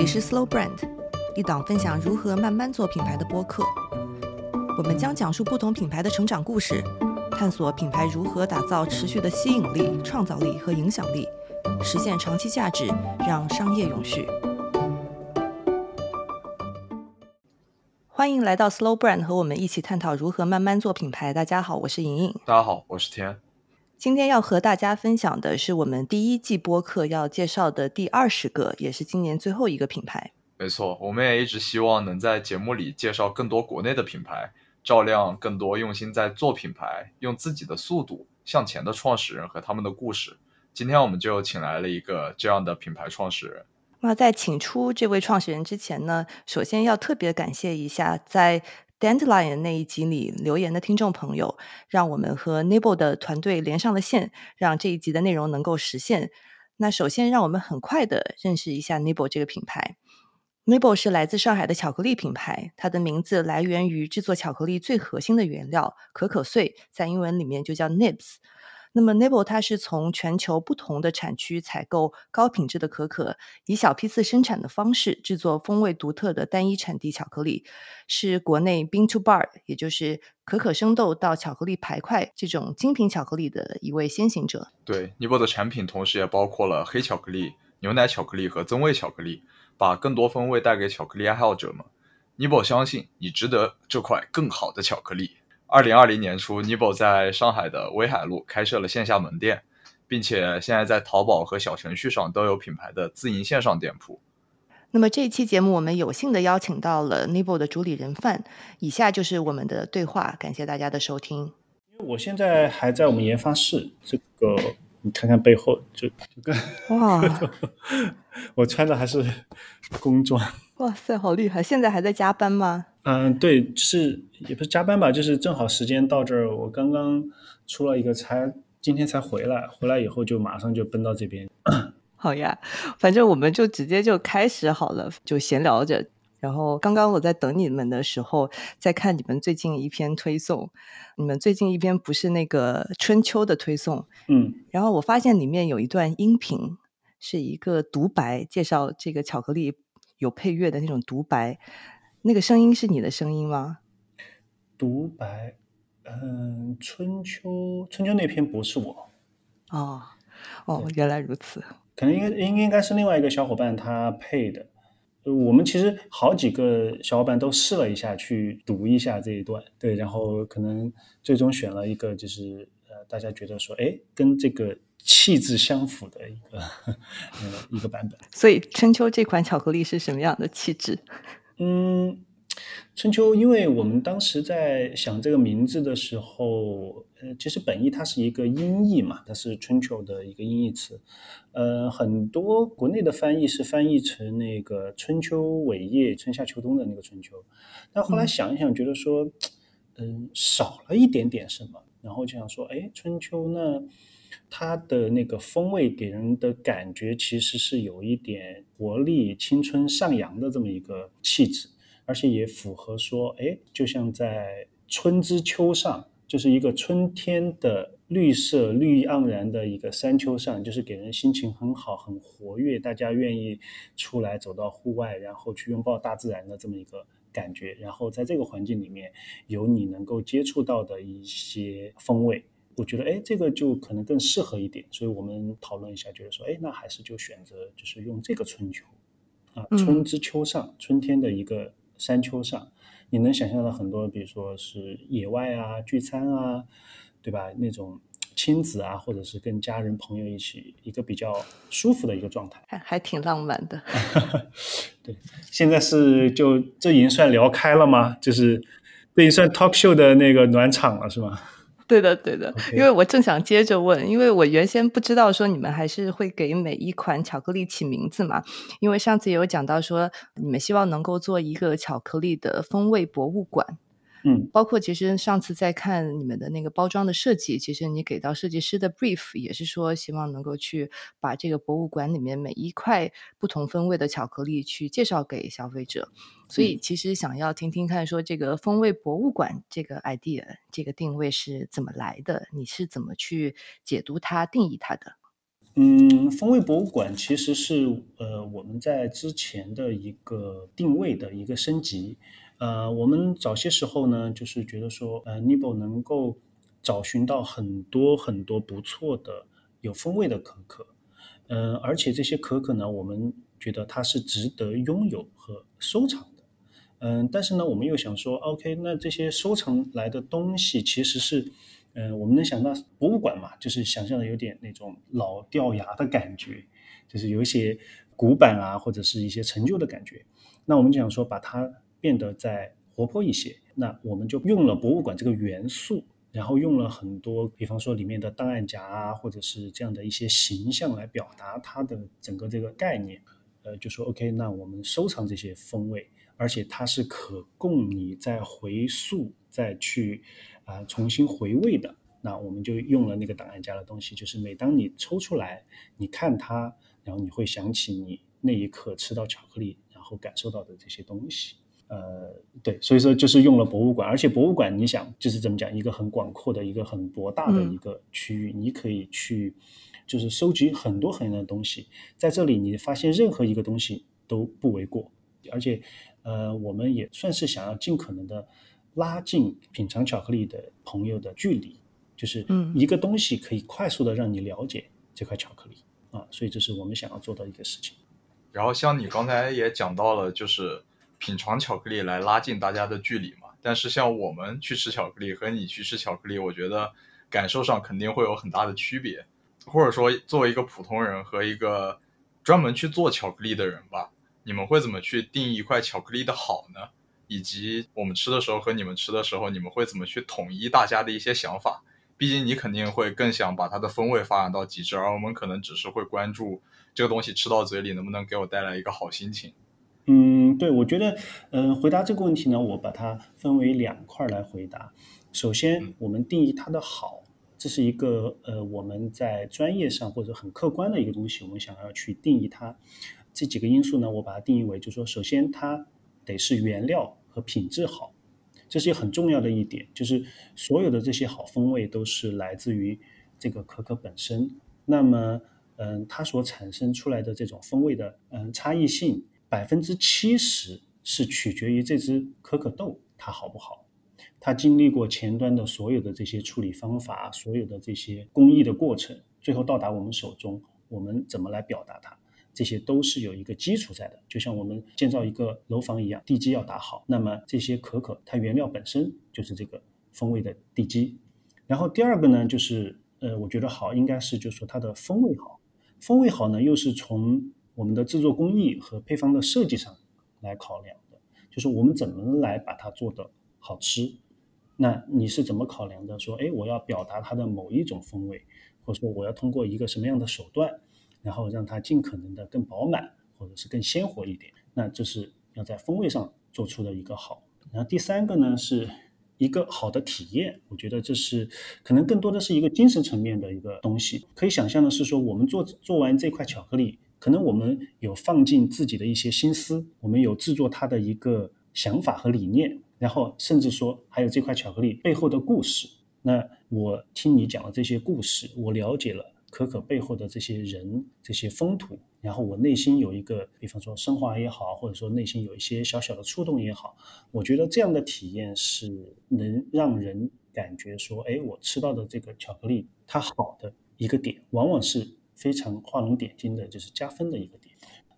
里是 Slow Brand，一档分享如何慢慢做品牌的播客。我们将讲述不同品牌的成长故事，探索品牌如何打造持续的吸引力、创造力和影响力，实现长期价值，让商业永续。欢迎来到 Slow Brand，和我们一起探讨如何慢慢做品牌。大家好，我是莹莹。大家好，我是天。今天要和大家分享的是我们第一季播客要介绍的第二十个，也是今年最后一个品牌。没错，我们也一直希望能在节目里介绍更多国内的品牌，照亮更多用心在做品牌、用自己的速度向前的创始人和他们的故事。今天我们就请来了一个这样的品牌创始人。那在请出这位创始人之前呢，首先要特别感谢一下在。Dandelion 那一集里留言的听众朋友，让我们和 Nibble 的团队连上了线，让这一集的内容能够实现。那首先，让我们很快的认识一下 Nibble 这个品牌。Nibble 是来自上海的巧克力品牌，它的名字来源于制作巧克力最核心的原料可可碎，在英文里面就叫 Nibs。那么，Nibble 它是从全球不同的产区采购高品质的可可，以小批次生产的方式制作风味独特的单一产地巧克力，是国内 Bean to Bar，也就是可可生豆到巧克力排块这种精品巧克力的一位先行者。对，Nibble 的产品同时也包括了黑巧克力、牛奶巧克力和增味巧克力，把更多风味带给巧克力爱好者们。Nibble 相信你值得这块更好的巧克力。二零二零年初，Nibble 在上海的威海路开设了线下门店，并且现在在淘宝和小程序上都有品牌的自营线上店铺。那么这一期节目，我们有幸的邀请到了 Nibble 的主理人范，以下就是我们的对话，感谢大家的收听。因为我现在还在我们研发室，这个你看看背后，就就跟哇，我穿的还是工装。哇塞，好厉害！现在还在加班吗？嗯，对，就是也不是加班吧，就是正好时间到这儿，我刚刚出了一个差，今天才回来，回来以后就马上就奔到这边。好呀，反正我们就直接就开始好了，就闲聊着。然后刚刚我在等你们的时候，在看你们最近一篇推送，你们最近一篇不是那个春秋的推送，嗯，然后我发现里面有一段音频，是一个独白，介绍这个巧克力。有配乐的那种独白，那个声音是你的声音吗？独白，嗯，春秋，春秋那篇不是我。哦，哦，原来如此。可能应该应应该是另外一个小伙伴他配的。我们其实好几个小伙伴都试了一下去读一下这一段，对，然后可能最终选了一个，就是呃，大家觉得说，哎，跟这个。气质相符的一个 呃一个版本，所以春秋这款巧克力是什么样的气质？嗯，春秋，因为我们当时在想这个名字的时候，呃，其实本意它是一个音译嘛，它是春秋的一个音译词，呃，很多国内的翻译是翻译成那个春秋伟业，春夏秋冬的那个春秋，但后来想一想，觉得说，嗯，少了一点点什么，然后就想说，哎，春秋那。它的那个风味给人的感觉其实是有一点活力、青春上扬的这么一个气质，而且也符合说，哎，就像在春之秋上，就是一个春天的绿色、绿意盎然的一个山丘上，就是给人心情很好、很活跃，大家愿意出来走到户外，然后去拥抱大自然的这么一个感觉。然后在这个环境里面，有你能够接触到的一些风味。我觉得哎，这个就可能更适合一点，所以我们讨论一下，觉得说哎，那还是就选择就是用这个春秋啊，春之秋上，春天的一个山丘上，你能想象到很多，比如说是野外啊，聚餐啊，对吧？那种亲子啊，或者是跟家人朋友一起，一个比较舒服的一个状态，还还挺浪漫的。对，现在是就这已经算聊开了吗？就是这已经算 talk show 的那个暖场了，是吗？对的，对的，因为我正想接着问，因为我原先不知道说你们还是会给每一款巧克力起名字嘛，因为上次也有讲到说你们希望能够做一个巧克力的风味博物馆。嗯，包括其实上次在看你们的那个包装的设计，其实你给到设计师的 brief 也是说希望能够去把这个博物馆里面每一块不同风味的巧克力去介绍给消费者，所以其实想要听听看说这个风味博物馆这个 idea 这个定位是怎么来的？你是怎么去解读它、定义它的？嗯，风味博物馆其实是呃我们在之前的一个定位的一个升级。呃，我们早些时候呢，就是觉得说，呃 n i b o 能够找寻到很多很多不错的有风味的可可，嗯，而且这些可可呢，我们觉得它是值得拥有和收藏的。嗯，但是呢，我们又想说，OK，那这些收藏来的东西其实是。嗯，我们能想到博物馆嘛，就是想象的有点那种老掉牙的感觉，就是有一些古板啊，或者是一些陈旧的感觉。那我们就想说，把它变得再活泼一些。那我们就用了博物馆这个元素，然后用了很多，比方说里面的档案夹啊，或者是这样的一些形象来表达它的整个这个概念。呃，就说 OK，那我们收藏这些风味，而且它是可供你再回溯、再去。啊，重新回味的，那我们就用了那个档案夹的东西，就是每当你抽出来，你看它，然后你会想起你那一刻吃到巧克力，然后感受到的这些东西。呃，对，所以说就是用了博物馆，而且博物馆你想就是怎么讲，一个很广阔的一个很博大的一个区域，你可以去就是收集很多很多的东西，在这里你发现任何一个东西都不为过，而且呃，我们也算是想要尽可能的。拉近品尝巧克力的朋友的距离，就是一个东西可以快速的让你了解这块巧克力啊，所以这是我们想要做的一个事情。然后像你刚才也讲到了，就是品尝巧克力来拉近大家的距离嘛。但是像我们去吃巧克力和你去吃巧克力，我觉得感受上肯定会有很大的区别。或者说，作为一个普通人和一个专门去做巧克力的人吧，你们会怎么去定义一块巧克力的好呢？以及我们吃的时候和你们吃的时候，你们会怎么去统一大家的一些想法？毕竟你肯定会更想把它的风味发展到极致，而我们可能只是会关注这个东西吃到嘴里能不能给我带来一个好心情。嗯，对，我觉得，嗯，回答这个问题呢，我把它分为两块来回答。首先，我们定义它的好，这是一个呃我们在专业上或者很客观的一个东西，我们想要去定义它。这几个因素呢，我把它定义为，就是说，首先它得是原料。和品质好，这是很重要的一点，就是所有的这些好风味都是来自于这个可可本身。那么，嗯，它所产生出来的这种风味的嗯差异性，百分之七十是取决于这只可可豆它好不好，它经历过前端的所有的这些处理方法，所有的这些工艺的过程，最后到达我们手中，我们怎么来表达它？这些都是有一个基础在的，就像我们建造一个楼房一样，地基要打好。那么这些可可，它原料本身就是这个风味的地基。然后第二个呢，就是呃，我觉得好应该是就是说它的风味好，风味好呢又是从我们的制作工艺和配方的设计上来考量的，就是我们怎么来把它做的好吃。那你是怎么考量的？说，哎，我要表达它的某一种风味，或者说我要通过一个什么样的手段？然后让它尽可能的更饱满，或者是更鲜活一点，那这是要在风味上做出的一个好。然后第三个呢，是一个好的体验。我觉得这是可能更多的是一个精神层面的一个东西。可以想象的是说，我们做做完这块巧克力，可能我们有放进自己的一些心思，我们有制作它的一个想法和理念，然后甚至说还有这块巧克力背后的故事。那我听你讲了这些故事，我了解了。可可背后的这些人、这些风土，然后我内心有一个，比方说升华也好，或者说内心有一些小小的触动也好，我觉得这样的体验是能让人感觉说，哎，我吃到的这个巧克力它好的一个点，往往是非常画龙点睛的，就是加分的一个点。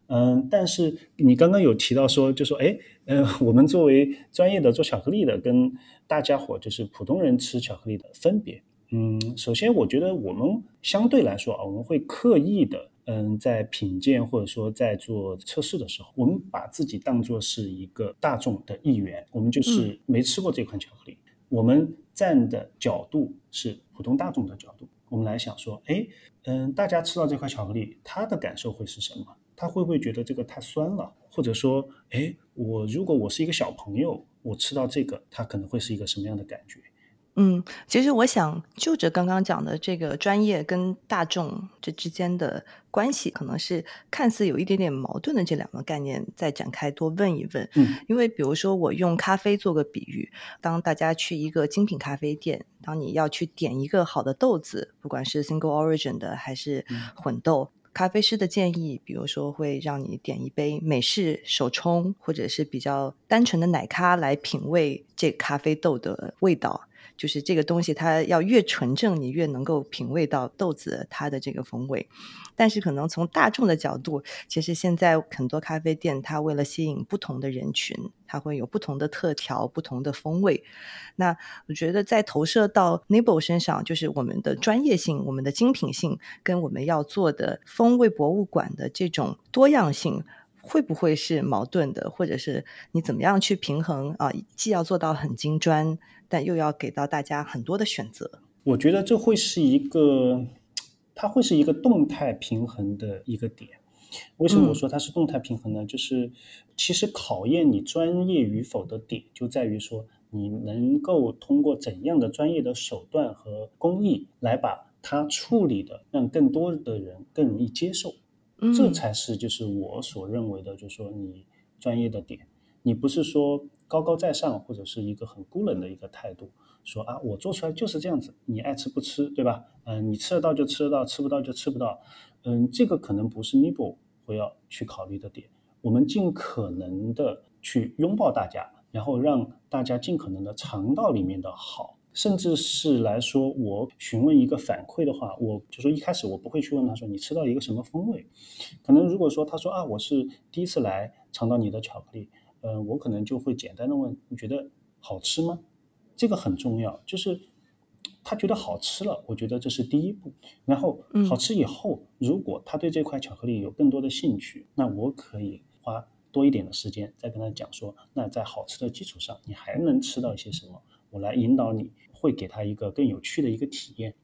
嗯，但是你刚刚有提到说，就说，哎，嗯，我们作为专业的做巧克力的，跟大家伙就是普通人吃巧克力的分别。嗯，首先我觉得我们相对来说啊，我们会刻意的，嗯，在品鉴或者说在做测试的时候，我们把自己当做是一个大众的一员，我们就是没吃过这款巧克力，我们站的角度是普通大众的角度，我们来想说，哎，嗯，大家吃到这块巧克力，他的感受会是什么？他会不会觉得这个太酸了？或者说，哎，我如果我是一个小朋友，我吃到这个，他可能会是一个什么样的感觉？嗯，其实我想就着刚刚讲的这个专业跟大众这之间的关系，可能是看似有一点点矛盾的这两个概念，再展开多问一问。嗯，因为比如说我用咖啡做个比喻，当大家去一个精品咖啡店，当你要去点一个好的豆子，不管是 single origin 的还是混豆。咖啡师的建议，比如说会让你点一杯美式手冲，或者是比较单纯的奶咖来品味这咖啡豆的味道。就是这个东西，它要越纯正，你越能够品味到豆子它的这个风味。但是，可能从大众的角度，其实现在很多咖啡店，它为了吸引不同的人群，它会有不同的特调、不同的风味。那我觉得，在投射到 Nibble 身上，就是我们的专业性、我们的精品性，跟我们要做的风味博物馆的这种多样性。会不会是矛盾的，或者是你怎么样去平衡啊？既要做到很精专，但又要给到大家很多的选择。我觉得这会是一个，它会是一个动态平衡的一个点。为什么我说它是动态平衡呢？就是其实考验你专业与否的点，就在于说你能够通过怎样的专业的手段和工艺来把它处理的让更多的人更容易接受。这才是就是我所认为的，就是说你专业的点，你不是说高高在上或者是一个很孤冷的一个态度，说啊我做出来就是这样子，你爱吃不吃，对吧？嗯，你吃得到就吃得到，吃不到就吃不到。嗯，这个可能不是 Nibble 会要去考虑的点。我们尽可能的去拥抱大家，然后让大家尽可能的尝到里面的好。甚至是来说，我询问一个反馈的话，我就说一开始我不会去问他说你吃到一个什么风味，可能如果说他说啊我是第一次来尝到你的巧克力，嗯，我可能就会简单的问你觉得好吃吗？这个很重要，就是他觉得好吃了，我觉得这是第一步。然后好吃以后，如果他对这块巧克力有更多的兴趣，那我可以花多一点的时间再跟他讲说，那在好吃的基础上，你还能吃到一些什么？我来引导你，会给他一个更有趣的一个体验。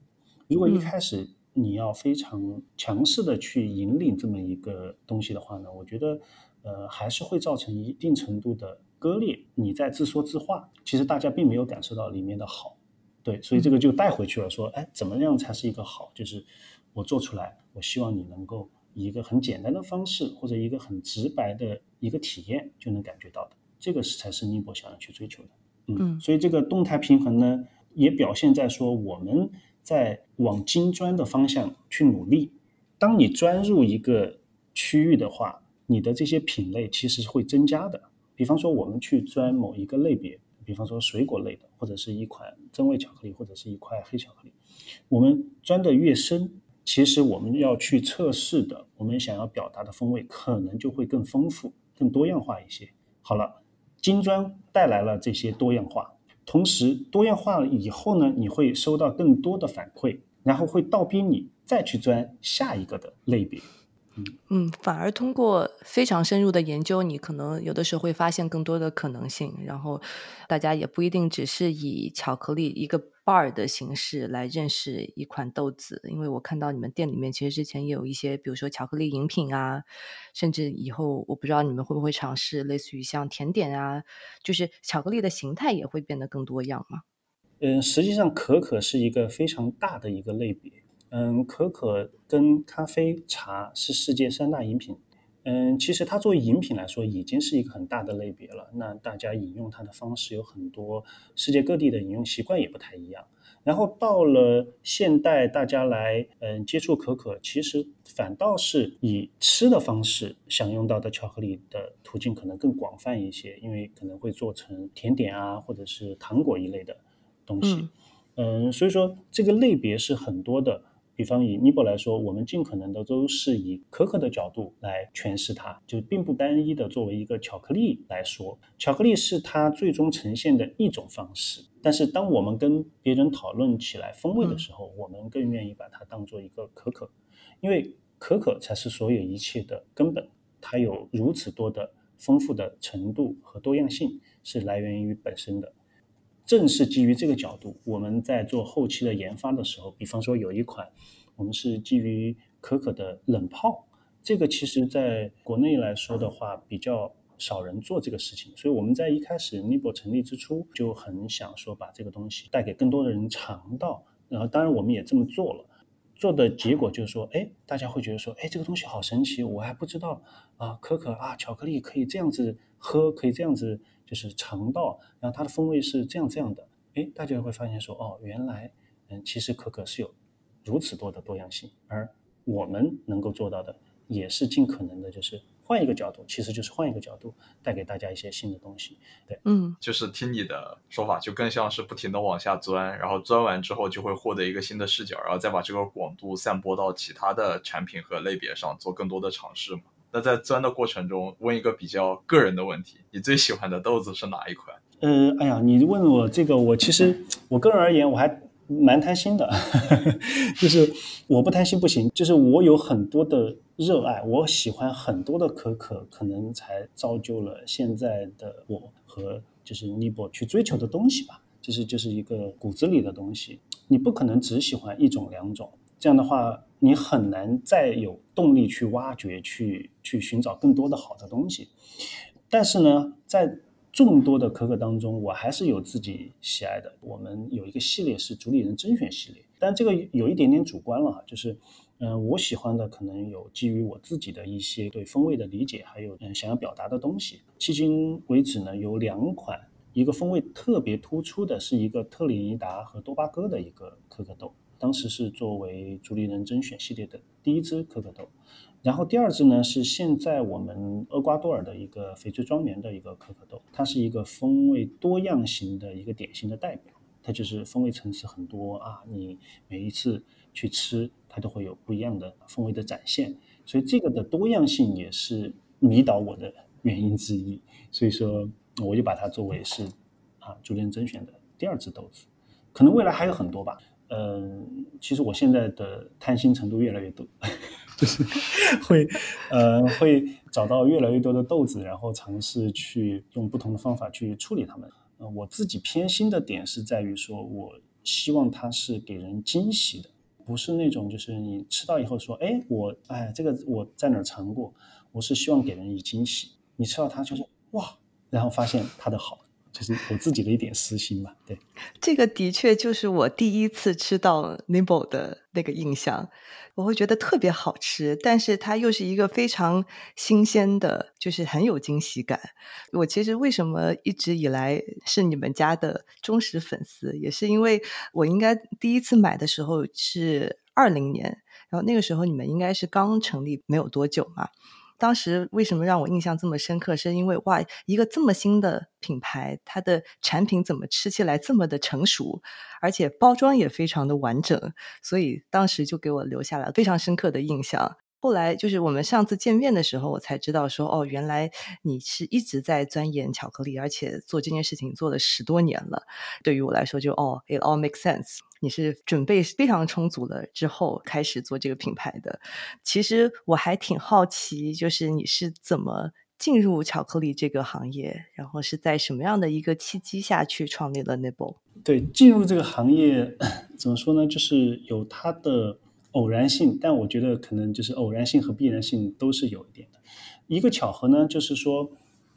如果一开始你要非常强势的去引领这么一个东西的话呢，我觉得，呃，还是会造成一定程度的割裂。你在自说自话，其实大家并没有感受到里面的好。对，所以这个就带回去了，说，哎，怎么样才是一个好？就是我做出来，我希望你能够以一个很简单的方式，或者一个很直白的一个体验就能感觉到的。这个是才是宁波想要去追求的。嗯，所以这个动态平衡呢，也表现在说我们在往金砖的方向去努力。当你钻入一个区域的话，你的这些品类其实是会增加的。比方说，我们去钻某一个类别，比方说水果类的，或者是一款增味巧克力，或者是一块黑巧克力，我们钻的越深，其实我们要去测试的，我们想要表达的风味可能就会更丰富、更多样化一些。好了。金砖带来了这些多样化，同时多样化了以后呢，你会收到更多的反馈，然后会倒逼你再去钻下一个的类别。嗯，反而通过非常深入的研究，你可能有的时候会发现更多的可能性。然后，大家也不一定只是以巧克力一个 bar 的形式来认识一款豆子，因为我看到你们店里面其实之前也有一些，比如说巧克力饮品啊，甚至以后我不知道你们会不会尝试类似于像甜点啊，就是巧克力的形态也会变得更多样嘛。嗯，实际上可可是一个非常大的一个类别。嗯，可可跟咖啡、茶是世界三大饮品。嗯，其实它作为饮品来说，已经是一个很大的类别了。那大家饮用它的方式有很多，世界各地的饮用习惯也不太一样。然后到了现代，大家来嗯接触可可，其实反倒是以吃的方式享用到的巧克力的途径可能更广泛一些，因为可能会做成甜点啊，或者是糖果一类的东西。嗯，所以说这个类别是很多的。比方以 Nibble 来说，我们尽可能的都是以可可的角度来诠释它，就并不单一的作为一个巧克力来说，巧克力是它最终呈现的一种方式。但是当我们跟别人讨论起来风味的时候，我们更愿意把它当做一个可可，因为可可才是所有一切的根本，它有如此多的丰富的程度和多样性，是来源于本身的。正是基于这个角度，我们在做后期的研发的时候，比方说有一款，我们是基于可可的冷泡，这个其实在国内来说的话比较少人做这个事情，所以我们在一开始 nibo 成立之初就很想说把这个东西带给更多的人尝到，然后当然我们也这么做了，做的结果就是说，哎，大家会觉得说，哎，这个东西好神奇，我还不知道。啊，可可啊，巧克力可以这样子喝，可以这样子就是肠道，然后它的风味是这样这样的，哎，大家会发现说，哦，原来嗯，其实可可是有如此多的多样性，而我们能够做到的也是尽可能的，就是换一个角度，其实就是换一个角度带给大家一些新的东西。对，嗯，就是听你的说法，就更像是不停的往下钻，然后钻完之后就会获得一个新的视角，然后再把这个广度散播到其他的产品和类别上，做更多的尝试嘛。那在钻的过程中，问一个比较个人的问题，你最喜欢的豆子是哪一款？呃，哎呀，你问我这个，我其实我个人而言，我还。蛮贪心的，就是我不贪心不行，就是我有很多的热爱，我喜欢很多的可可，可能才造就了现在的我和就是 Nibble 去追求的东西吧，就是就是一个骨子里的东西。你不可能只喜欢一种两种，这样的话你很难再有动力去挖掘、去去寻找更多的好的东西。但是呢，在众多的可可当中，我还是有自己喜爱的。我们有一个系列是主理人甄选系列，但这个有一点点主观了哈，就是，嗯，我喜欢的可能有基于我自己的一些对风味的理解，还有嗯想要表达的东西。迄今为止呢，有两款，一个风味特别突出的是一个特立尼达和多巴哥的一个可可豆，当时是作为主理人甄选系列的第一支可可豆。然后第二支呢是现在我们厄瓜多尔的一个翡翠庄园的一个可可豆，它是一个风味多样型的一个典型的代表，它就是风味层次很多啊，你每一次去吃它都会有不一样的风味的展现，所以这个的多样性也是迷倒我的原因之一，所以说我就把它作为是啊逐渐甄选的第二支豆子，可能未来还有很多吧，嗯，其实我现在的贪心程度越来越多。就 是会，呃，会找到越来越多的豆子，然后尝试去用不同的方法去处理它们。呃，我自己偏心的点是在于说，我希望它是给人惊喜的，不是那种就是你吃到以后说，哎，我哎这个我在哪尝过，我是希望给人以惊喜。你吃到它就是哇，然后发现它的好。就是我自己的一点私心吧，对，这个的确就是我第一次吃到 Nibble 的那个印象，我会觉得特别好吃，但是它又是一个非常新鲜的，就是很有惊喜感。我其实为什么一直以来是你们家的忠实粉丝，也是因为我应该第一次买的时候是二零年，然后那个时候你们应该是刚成立没有多久嘛。当时为什么让我印象这么深刻？是因为哇，一个这么新的品牌，它的产品怎么吃起来这么的成熟，而且包装也非常的完整，所以当时就给我留下了非常深刻的印象。后来就是我们上次见面的时候，我才知道说，哦，原来你是一直在钻研巧克力，而且做这件事情做了十多年了。对于我来说，就哦，it all makes sense。你是准备非常充足了之后开始做这个品牌的。其实我还挺好奇，就是你是怎么进入巧克力这个行业，然后是在什么样的一个契机下去创立了 Nibble？对，进入这个行业 怎么说呢？就是有它的。偶然性，但我觉得可能就是偶然性和必然性都是有一点的。一个巧合呢，就是说，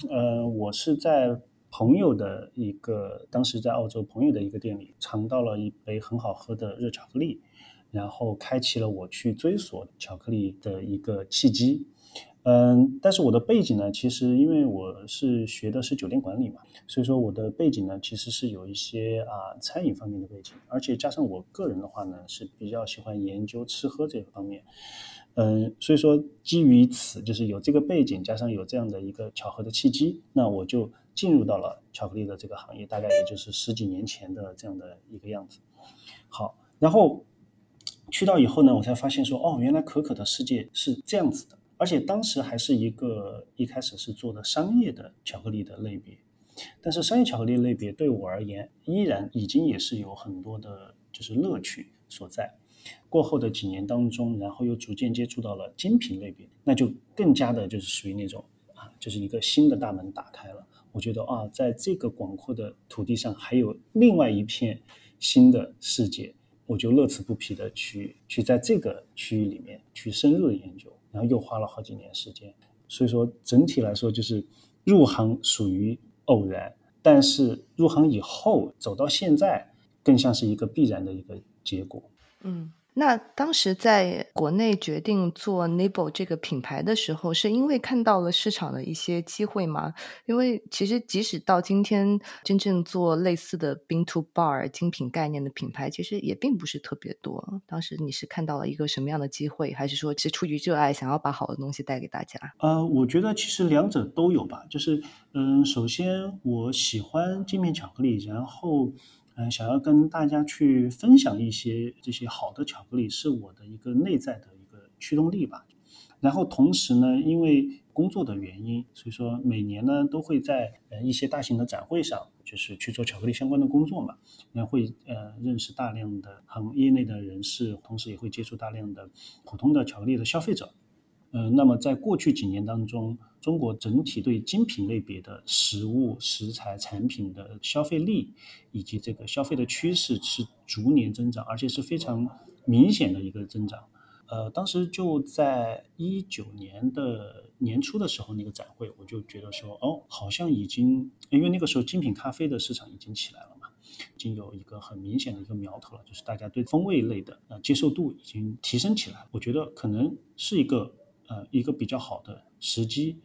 呃，我是在朋友的一个当时在澳洲朋友的一个店里尝到了一杯很好喝的热巧克力，然后开启了我去追索巧克力的一个契机。嗯，但是我的背景呢，其实因为我是学的是酒店管理嘛，所以说我的背景呢，其实是有一些啊餐饮方面的背景，而且加上我个人的话呢，是比较喜欢研究吃喝这方面。嗯，所以说基于此，就是有这个背景，加上有这样的一个巧合的契机，那我就进入到了巧克力的这个行业，大概也就是十几年前的这样的一个样子。好，然后去到以后呢，我才发现说，哦，原来可可的世界是这样子的。而且当时还是一个一开始是做的商业的巧克力的类别，但是商业巧克力类别对我而言，依然已经也是有很多的，就是乐趣所在。过后的几年当中，然后又逐渐接触到了精品类别，那就更加的就是属于那种啊，就是一个新的大门打开了。我觉得啊，在这个广阔的土地上，还有另外一片新的世界，我就乐此不疲的去去在这个区域里面去深入的研究。然后又花了好几年时间，所以说整体来说就是入行属于偶然，但是入行以后走到现在，更像是一个必然的一个结果。嗯。那当时在国内决定做 Nibble 这个品牌的时候，是因为看到了市场的一些机会吗？因为其实即使到今天，真正做类似的 Bean to Bar 精品概念的品牌，其实也并不是特别多。当时你是看到了一个什么样的机会，还是说是出于热爱，想要把好的东西带给大家？呃，我觉得其实两者都有吧。就是，嗯，首先我喜欢精品巧克力，然后。嗯，想要跟大家去分享一些这些好的巧克力，是我的一个内在的一个驱动力吧。然后同时呢，因为工作的原因，所以说每年呢都会在呃一些大型的展会上，就是去做巧克力相关的工作嘛。那会呃认识大量的行业内的人士，同时也会接触大量的普通的巧克力的消费者。嗯，那么在过去几年当中，中国整体对精品类别的食物、食材、产品的消费力以及这个消费的趋势是逐年增长，而且是非常明显的一个增长。呃，当时就在一九年的年初的时候，那个展会，我就觉得说，哦，好像已经，因为那个时候精品咖啡的市场已经起来了嘛，已经有一个很明显的一个苗头了，就是大家对风味类的呃接受度已经提升起来。我觉得可能是一个。呃，一个比较好的时机，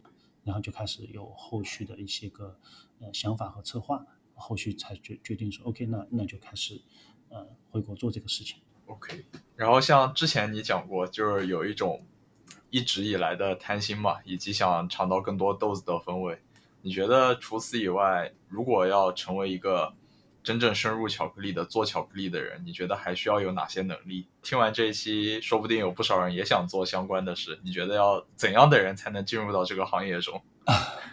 然后就开始有后续的一些个呃想法和策划，后续才决决定说，OK，那那就开始呃回国做这个事情。OK，然后像之前你讲过，就是有一种一直以来的贪心嘛，以及想尝到更多豆子的风味。你觉得除此以外，如果要成为一个真正深入巧克力的做巧克力的人，你觉得还需要有哪些能力？听完这一期，说不定有不少人也想做相关的事。你觉得要怎样的人才能进入到这个行业中？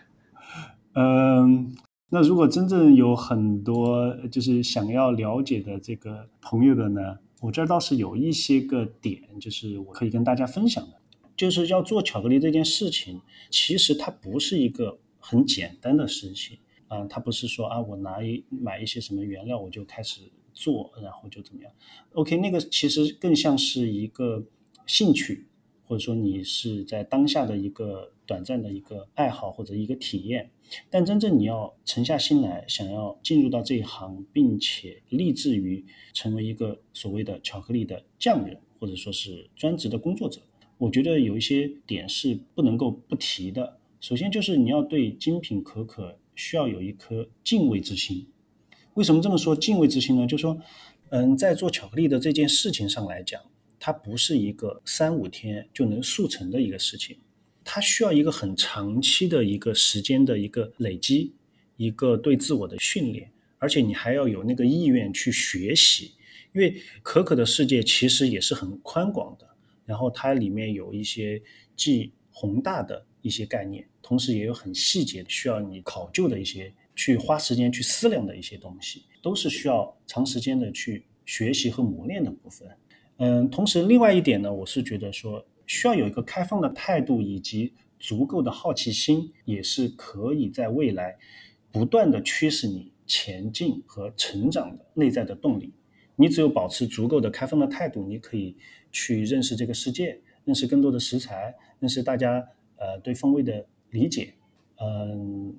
嗯，那如果真正有很多就是想要了解的这个朋友的呢，我这儿倒是有一些个点，就是我可以跟大家分享的。就是要做巧克力这件事情，其实它不是一个很简单的事情。嗯，他不是说啊，我拿一买一些什么原料，我就开始做，然后就怎么样？OK，那个其实更像是一个兴趣，或者说你是在当下的一个短暂的一个爱好或者一个体验。但真正你要沉下心来，想要进入到这一行，并且立志于成为一个所谓的巧克力的匠人，或者说是专职的工作者，我觉得有一些点是不能够不提的。首先就是你要对精品可可。需要有一颗敬畏之心。为什么这么说敬畏之心呢？就说，嗯，在做巧克力的这件事情上来讲，它不是一个三五天就能速成的一个事情，它需要一个很长期的一个时间的一个累积，一个对自我的训练，而且你还要有那个意愿去学习。因为可可的世界其实也是很宽广的，然后它里面有一些既宏大的一些概念。同时也有很细节需要你考究的一些，去花时间去思量的一些东西，都是需要长时间的去学习和磨练的部分。嗯，同时另外一点呢，我是觉得说需要有一个开放的态度以及足够的好奇心，也是可以在未来不断的驱使你前进和成长的内在的动力。你只有保持足够的开放的态度，你可以去认识这个世界，认识更多的食材，认识大家呃对风味的。理解，嗯，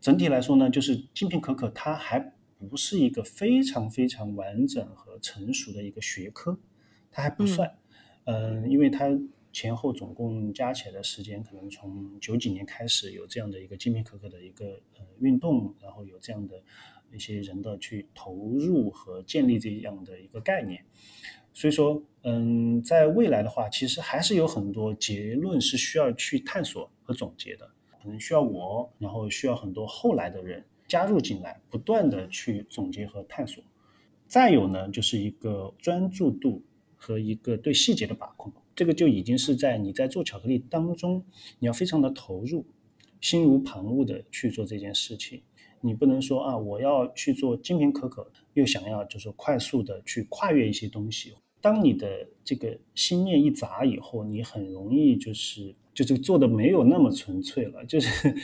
整体来说呢，就是精品可可它还不是一个非常非常完整和成熟的一个学科，它还不算，嗯，因为它前后总共加起来的时间，可能从九几年开始有这样的一个精品可可的一个呃运动，然后有这样的一些人的去投入和建立这样的一个概念，所以说，嗯，在未来的话，其实还是有很多结论是需要去探索和总结的。可能需要我，然后需要很多后来的人加入进来，不断的去总结和探索。再有呢，就是一个专注度和一个对细节的把控，这个就已经是在你在做巧克力当中，你要非常的投入，心无旁骛的去做这件事情。你不能说啊，我要去做精品可可，又想要就是快速的去跨越一些东西。当你的这个心念一杂以后，你很容易就是。就就做的没有那么纯粹了，就是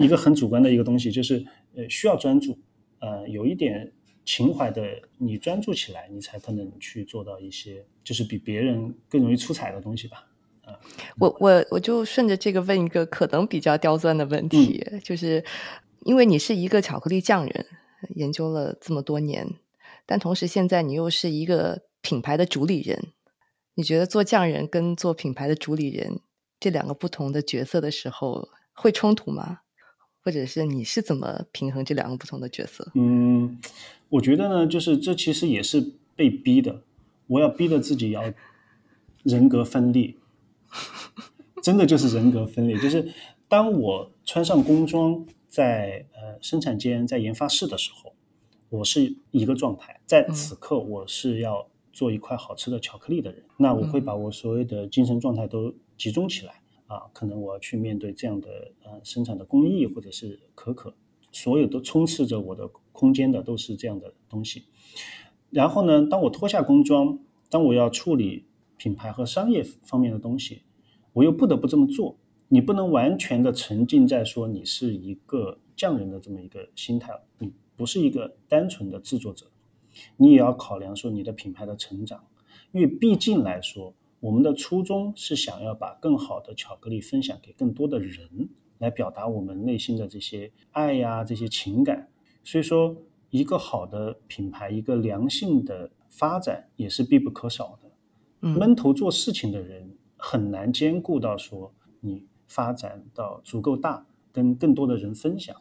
一个很主观的一个东西，就是呃需要专注，呃有一点情怀的，你专注起来，你才可能去做到一些就是比别人更容易出彩的东西吧。啊。我我我就顺着这个问一个可能比较刁钻的问题，就是因为你是一个巧克力匠人，研究了这么多年，但同时现在你又是一个品牌的主理人，你觉得做匠人跟做品牌的主理人这两个不同的角色的时候会冲突吗？或者是你是怎么平衡这两个不同的角色？嗯，我觉得呢，就是这其实也是被逼的，我要逼着自己要人格分裂，真的就是人格分裂。就是当我穿上工装，在呃生产间、在研发室的时候，我是一个状态，在此刻我是要做一块好吃的巧克力的人，那我会把我所有的精神状态都集中起来。啊，可能我要去面对这样的呃生产的工艺或者是可可，所有都充斥着我的空间的都是这样的东西。然后呢，当我脱下工装，当我要处理品牌和商业方面的东西，我又不得不这么做。你不能完全的沉浸在说你是一个匠人的这么一个心态，你不是一个单纯的制作者，你也要考量说你的品牌的成长，因为毕竟来说。我们的初衷是想要把更好的巧克力分享给更多的人，来表达我们内心的这些爱呀、这些情感。所以说，一个好的品牌，一个良性的发展也是必不可少的。闷头做事情的人很难兼顾到说你发展到足够大，跟更多的人分享。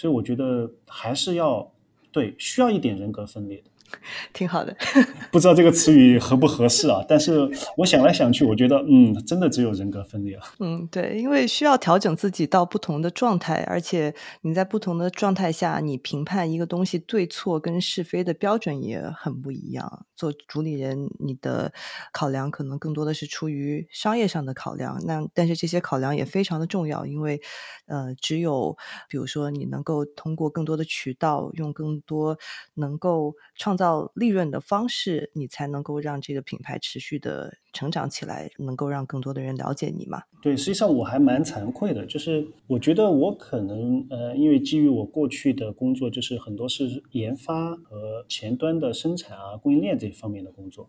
所以我觉得还是要对需要一点人格分裂的。挺好的，不知道这个词语合不合适啊？但是我想来想去，我觉得嗯，真的只有人格分裂了。嗯，对，因为需要调整自己到不同的状态，而且你在不同的状态下，你评判一个东西对错跟是非的标准也很不一样。做主理人，你的考量可能更多的是出于商业上的考量，那但是这些考量也非常的重要，因为呃，只有比如说你能够通过更多的渠道，用更多能够创造利润的方式，你才能够让这个品牌持续的成长起来，能够让更多的人了解你嘛？对，实际上我还蛮惭愧的，就是我觉得我可能呃，因为基于我过去的工作，就是很多是研发和前端的生产啊、供应链这方面的工作，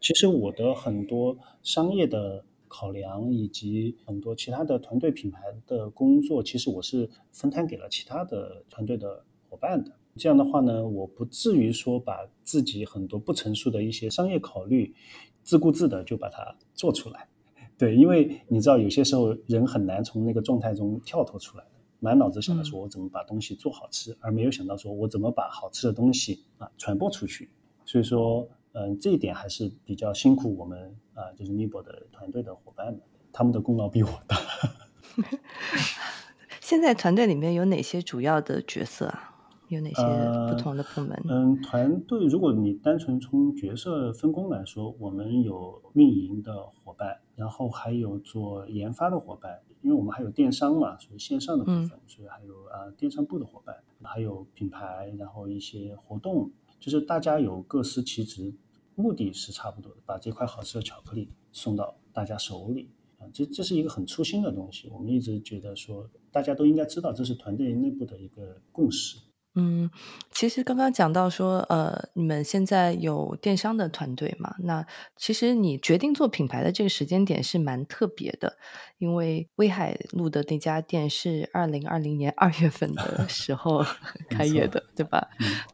其实我的很多商业的考量以及很多其他的团队品牌的工作，其实我是分摊给了其他的团队的伙伴的。这样的话呢，我不至于说把自己很多不成熟的一些商业考虑，自顾自的就把它做出来。对，因为你知道，有些时候人很难从那个状态中跳脱出来满脑子想着说我怎么把东西做好吃，而没有想到说我怎么把好吃的东西啊传播出去。所以说，嗯，这一点还是比较辛苦我们啊，就是 Nibo 的团队的伙伴们，他们的功劳比我大。现在团队里面有哪些主要的角色啊？有哪些不同的部门？嗯，团队如果你单纯从角色分工来说，我们有运营的伙伴，然后还有做研发的伙伴，因为我们还有电商嘛，属于线上的部分，所以还有啊电商部的伙伴，还有品牌，然后一些活动，就是大家有各司其职，目的是差不多的，把这块好吃的巧克力送到大家手里啊，这这是一个很初心的东西，我们一直觉得说大家都应该知道，这是团队内部的一个共识。嗯，其实刚刚讲到说，呃，你们现在有电商的团队嘛？那其实你决定做品牌的这个时间点是蛮特别的，因为威海路的那家店是二零二零年二月份的时候 开业的，对吧？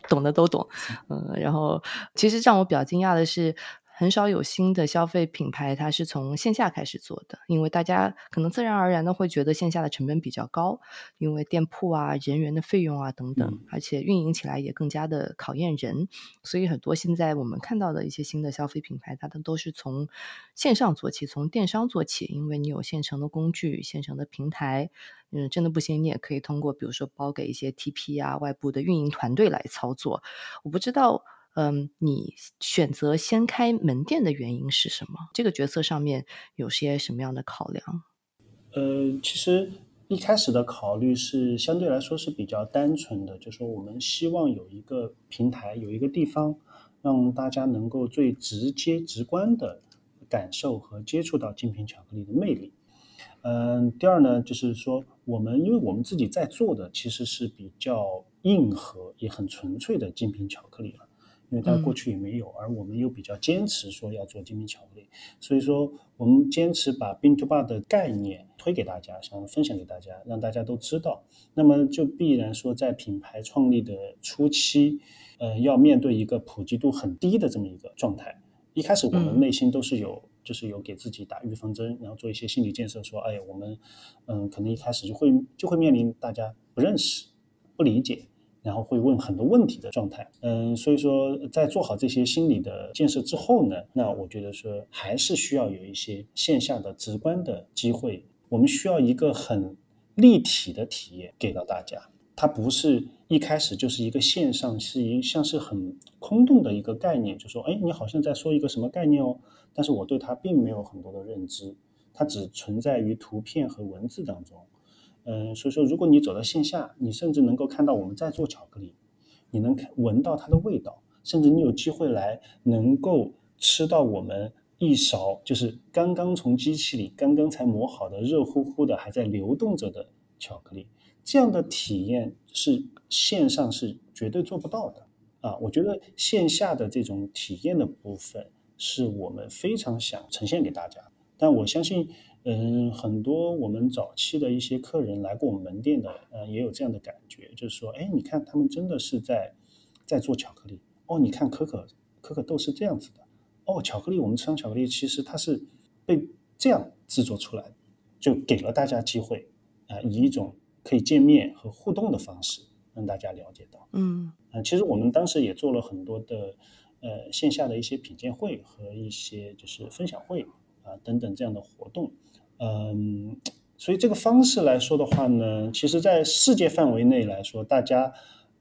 懂的都懂。嗯，然后其实让我比较惊讶的是。很少有新的消费品牌，它是从线下开始做的，因为大家可能自然而然的会觉得线下的成本比较高，因为店铺啊、人员的费用啊等等，而且运营起来也更加的考验人，所以很多现在我们看到的一些新的消费品牌，它的都是从线上做起，从电商做起，因为你有现成的工具、现成的平台，嗯，真的不行，你也可以通过比如说包给一些 TP 啊、外部的运营团队来操作。我不知道。嗯，你选择先开门店的原因是什么？这个角色上面有些什么样的考量？呃，其实一开始的考虑是相对来说是比较单纯的，就是说我们希望有一个平台，有一个地方，让大家能够最直接、直观的感受和接触到精品巧克力的魅力。嗯，第二呢，就是说我们因为我们自己在做的其实是比较硬核也很纯粹的精品巧克力了。因为它过去也没有，而我们又比较坚持说要做精品巧克力，所以说我们坚持把 Bean to Bar 的概念推给大家，想分享给大家，让大家都知道。那么就必然说在品牌创立的初期，呃，要面对一个普及度很低的这么一个状态。一开始我们内心都是有，就是有给自己打预防针，然后做一些心理建设，说，哎，我们，嗯，可能一开始就会就会面临大家不认识、不理解。然后会问很多问题的状态，嗯，所以说在做好这些心理的建设之后呢，那我觉得说还是需要有一些线下的直观的机会，我们需要一个很立体的体验给到大家，它不是一开始就是一个线上，是一像是很空洞的一个概念，就说，哎，你好像在说一个什么概念哦，但是我对它并没有很多的认知，它只存在于图片和文字当中。嗯，所以说，如果你走到线下，你甚至能够看到我们在做巧克力，你能闻到它的味道，甚至你有机会来能够吃到我们一勺，就是刚刚从机器里刚刚才磨好的热乎乎的还在流动着的巧克力，这样的体验是线上是绝对做不到的啊！我觉得线下的这种体验的部分是我们非常想呈现给大家，但我相信。嗯，很多我们早期的一些客人来过我们门店的，呃，也有这样的感觉，就是说，哎，你看他们真的是在在做巧克力哦，你看可可可可豆是这样子的哦，巧克力我们吃上巧克力其实它是被这样制作出来，就给了大家机会啊，以一种可以见面和互动的方式让大家了解到，嗯，啊，其实我们当时也做了很多的呃线下的一些品鉴会和一些就是分享会啊等等这样的活动。嗯，所以这个方式来说的话呢，其实，在世界范围内来说，大家，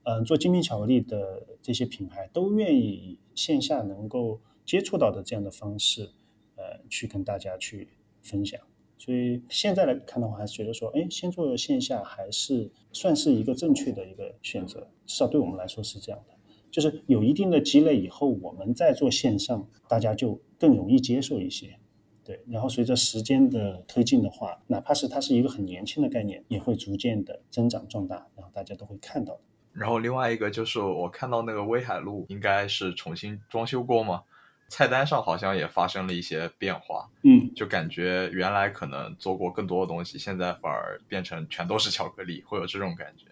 嗯，做精品巧克力的这些品牌都愿意线下能够接触到的这样的方式，呃，去跟大家去分享。所以现在来看的话，还是觉得说，哎，先做线下还是算是一个正确的一个选择，至少对我们来说是这样的。就是有一定的积累以后，我们再做线上，大家就更容易接受一些。对，然后随着时间的推进的话，哪怕是它是一个很年轻的概念，也会逐渐的增长壮大，然后大家都会看到。然后另外一个就是我看到那个威海路应该是重新装修过吗？菜单上好像也发生了一些变化，嗯，就感觉原来可能做过更多的东西，现在反而变成全都是巧克力，会有这种感觉。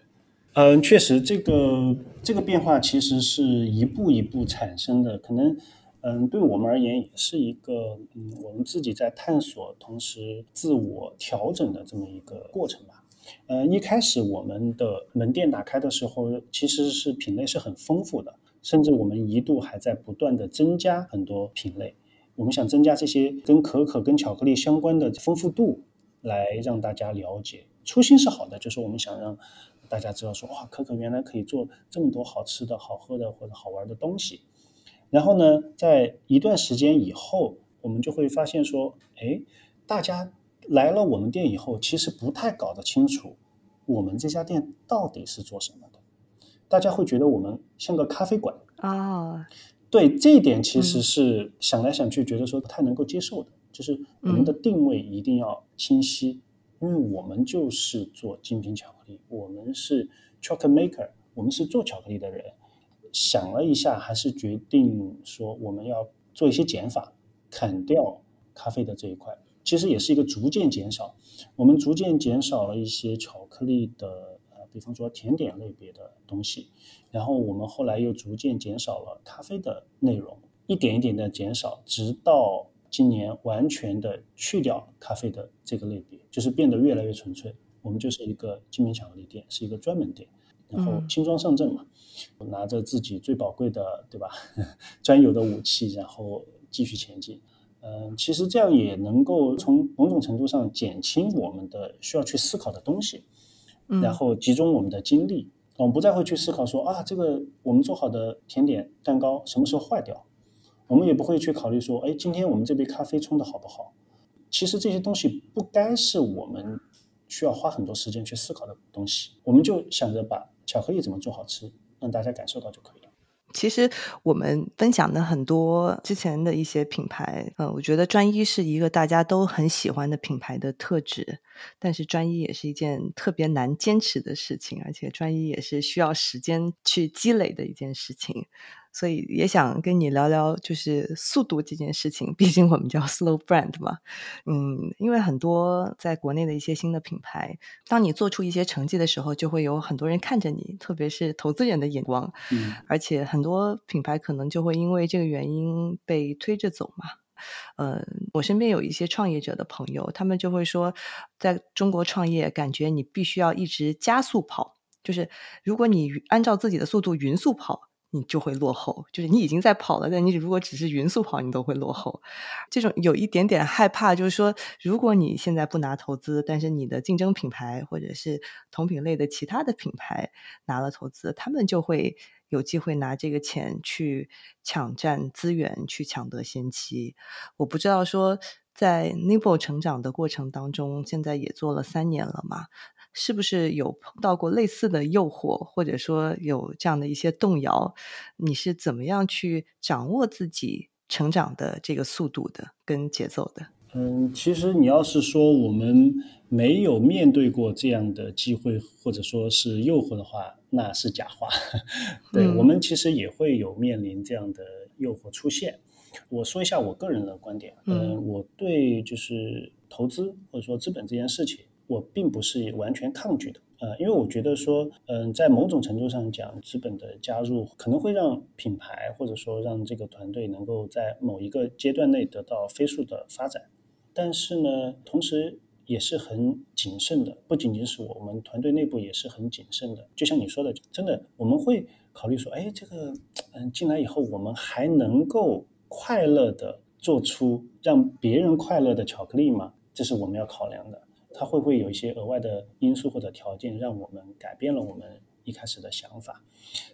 嗯，确实，这个这个变化其实是一步一步产生的，可能。嗯，对我们而言也是一个嗯，我们自己在探索，同时自我调整的这么一个过程吧。呃，一开始我们的门店打开的时候，其实是品类是很丰富的，甚至我们一度还在不断的增加很多品类。我们想增加这些跟可可、跟巧克力相关的丰富度，来让大家了解。初心是好的，就是我们想让大家知道说，哇，可可原来可以做这么多好吃的、好喝的或者好玩的东西。然后呢，在一段时间以后，我们就会发现说，哎，大家来了我们店以后，其实不太搞得清楚我们这家店到底是做什么的。大家会觉得我们像个咖啡馆啊。对，这一点其实是想来想去，觉得说不太能够接受的。就是我们的定位一定要清晰，因为我们就是做精品巧克力，我们是 chocolate maker，我们是做巧克力的人。想了一下，还是决定说我们要做一些减法，砍掉咖啡的这一块。其实也是一个逐渐减少，我们逐渐减少了一些巧克力的，呃，比方说甜点类别的东西。然后我们后来又逐渐减少了咖啡的内容，一点一点的减少，直到今年完全的去掉咖啡的这个类别，就是变得越来越纯粹。我们就是一个精品巧克力店，是一个专门店。然后轻装上阵嘛，拿着自己最宝贵的，对吧？专有的武器，然后继续前进。嗯，其实这样也能够从某种程度上减轻我们的需要去思考的东西，然后集中我们的精力。我们不再会去思考说啊，这个我们做好的甜点蛋糕什么时候坏掉？我们也不会去考虑说，哎，今天我们这杯咖啡冲的好不好？其实这些东西不该是我们需要花很多时间去思考的东西。我们就想着把。巧克力怎么做好吃，让大家感受到就可以了。其实我们分享的很多之前的一些品牌，嗯，我觉得专一是一个大家都很喜欢的品牌的特质，但是专一也是一件特别难坚持的事情，而且专一也是需要时间去积累的一件事情。所以也想跟你聊聊，就是速度这件事情。毕竟我们叫 slow brand 嘛，嗯，因为很多在国内的一些新的品牌，当你做出一些成绩的时候，就会有很多人看着你，特别是投资人的眼光，嗯，而且很多品牌可能就会因为这个原因被推着走嘛。呃，我身边有一些创业者的朋友，他们就会说，在中国创业，感觉你必须要一直加速跑，就是如果你按照自己的速度匀速跑。你就会落后，就是你已经在跑了，但你如果只是匀速跑，你都会落后。这种有一点点害怕，就是说，如果你现在不拿投资，但是你的竞争品牌或者是同品类的其他的品牌拿了投资，他们就会有机会拿这个钱去抢占资源，去抢得先机。我不知道说，在 Nibo 成长的过程当中，现在也做了三年了嘛？是不是有碰到过类似的诱惑，或者说有这样的一些动摇？你是怎么样去掌握自己成长的这个速度的跟节奏的？嗯，其实你要是说我们没有面对过这样的机会，或者说是诱惑的话，那是假话。对我们其实也会有面临这样的诱惑出现。我说一下我个人的观点。嗯，我对就是投资或者说资本这件事情。我并不是完全抗拒的，呃，因为我觉得说，嗯，在某种程度上讲，资本的加入可能会让品牌或者说让这个团队能够在某一个阶段内得到飞速的发展，但是呢，同时也是很谨慎的，不仅仅是我我们团队内部也是很谨慎的。就像你说的，真的我们会考虑说，哎，这个，嗯，进来以后我们还能够快乐的做出让别人快乐的巧克力吗？这是我们要考量的。它会不会有一些额外的因素或者条件，让我们改变了我们一开始的想法？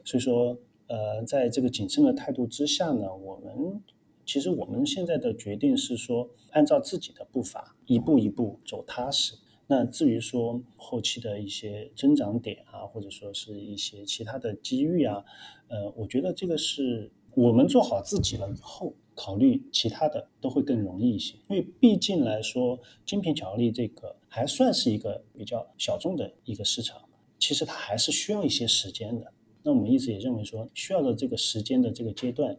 所以说，呃，在这个谨慎的态度之下呢，我们其实我们现在的决定是说，按照自己的步伐，一步一步走踏实。那至于说后期的一些增长点啊，或者说是一些其他的机遇啊，呃，我觉得这个是我们做好自己了以后。考虑其他的都会更容易一些，因为毕竟来说，精品巧克力这个还算是一个比较小众的一个市场，其实它还是需要一些时间的。那我们一直也认为说，需要的这个时间的这个阶段，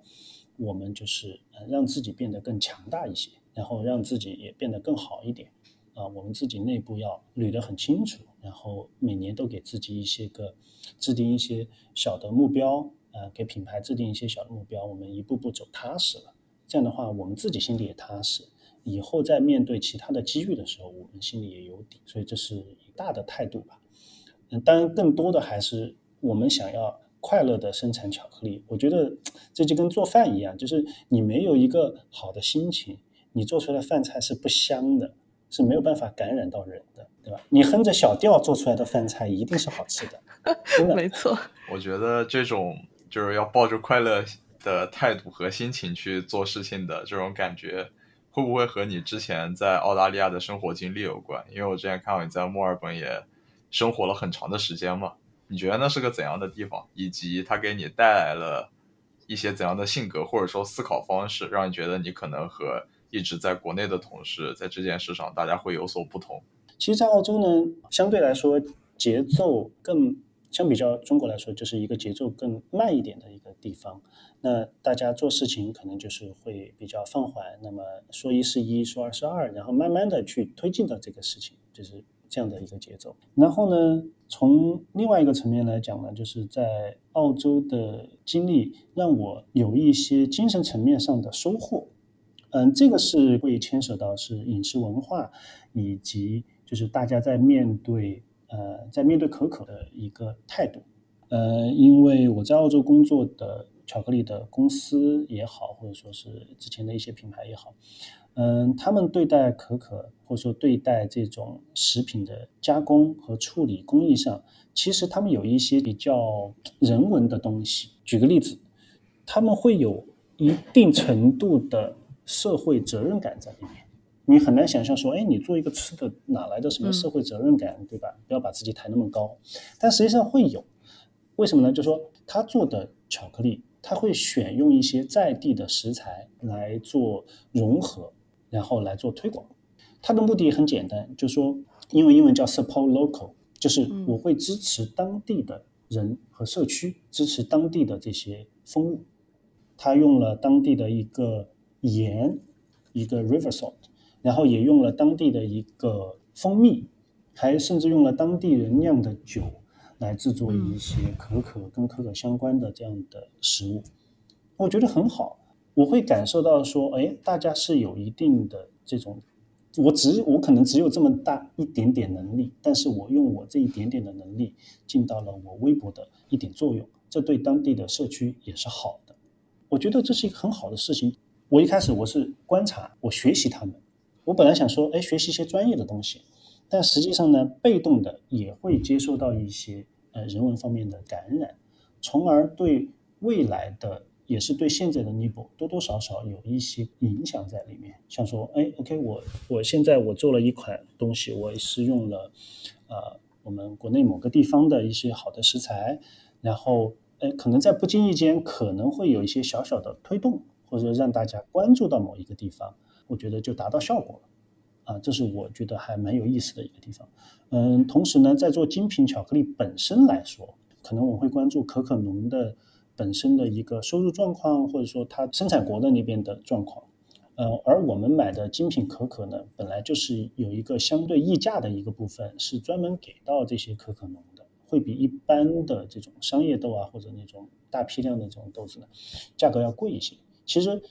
我们就是让自己变得更强大一些，然后让自己也变得更好一点。啊，我们自己内部要捋得很清楚，然后每年都给自己一些个制定一些小的目标，啊，给品牌制定一些小的目标，我们一步步走踏实了。这样的话，我们自己心里也踏实，以后在面对其他的机遇的时候，我们心里也有底。所以这是一大的态度吧。嗯，当然更多的还是我们想要快乐的生产巧克力。我觉得 这就跟做饭一样，就是你没有一个好的心情，你做出来的饭菜是不香的，是没有办法感染到人的，对吧？你哼着小调做出来的饭菜一定是好吃的，真的。没错。我觉得这种就是要抱着快乐。的态度和心情去做事情的这种感觉，会不会和你之前在澳大利亚的生活经历有关？因为我之前看到你在墨尔本也生活了很长的时间嘛，你觉得那是个怎样的地方？以及它给你带来了一些怎样的性格或者说思考方式，让你觉得你可能和一直在国内的同事在这件事上大家会有所不同？其实，在澳洲呢，相对来说节奏更。相比较中国来说，就是一个节奏更慢一点的一个地方。那大家做事情可能就是会比较放缓，那么说一是一，说二是二，然后慢慢的去推进到这个事情，就是这样的一个节奏。然后呢，从另外一个层面来讲呢，就是在澳洲的经历让我有一些精神层面上的收获。嗯，这个是会牵扯到是饮食文化，以及就是大家在面对。呃，在面对可可的一个态度，呃，因为我在澳洲工作的巧克力的公司也好，或者说是之前的一些品牌也好，嗯，他们对待可可或者说对待这种食品的加工和处理工艺上，其实他们有一些比较人文的东西。举个例子，他们会有一定程度的社会责任感在里面。你很难想象说，哎，你做一个吃的，哪来的什么社会责任感，对吧？不要把自己抬那么高。但实际上会有，为什么呢？就说他做的巧克力，他会选用一些在地的食材来做融合，然后来做推广。他的目的很简单，就说，因为英文叫 support local，就是我会支持当地的人和社区，支持当地的这些风物。他用了当地的一个盐，一个 river salt，然后也用了当地的一个蜂蜜，还甚至用了当地人酿的酒来制作一些可可跟可可相关的这样的食物，我觉得很好，我会感受到说，哎，大家是有一定的这种。我只我可能只有这么大一点点能力，但是我用我这一点点的能力尽到了我微薄的一点作用，这对当地的社区也是好的。我觉得这是一个很好的事情。我一开始我是观察，我学习他们。我本来想说，哎，学习一些专业的东西，但实际上呢，被动的也会接受到一些呃人文方面的感染，从而对未来的。也是对现在的 Nibo 多多少少有一些影响在里面，像说，哎，OK，我我现在我做了一款东西，我是用了，呃，我们国内某个地方的一些好的食材，然后，哎，可能在不经意间可能会有一些小小的推动，或者让大家关注到某一个地方，我觉得就达到效果了，啊，这是我觉得还蛮有意思的一个地方。嗯，同时呢，在做精品巧克力本身来说，可能我会关注可可农的。本身的一个收入状况，或者说它生产国的那边的状况，呃，而我们买的精品可可呢，本来就是有一个相对溢价的一个部分，是专门给到这些可可农的，会比一般的这种商业豆啊，或者那种大批量的这种豆子呢，价格要贵一些。其实。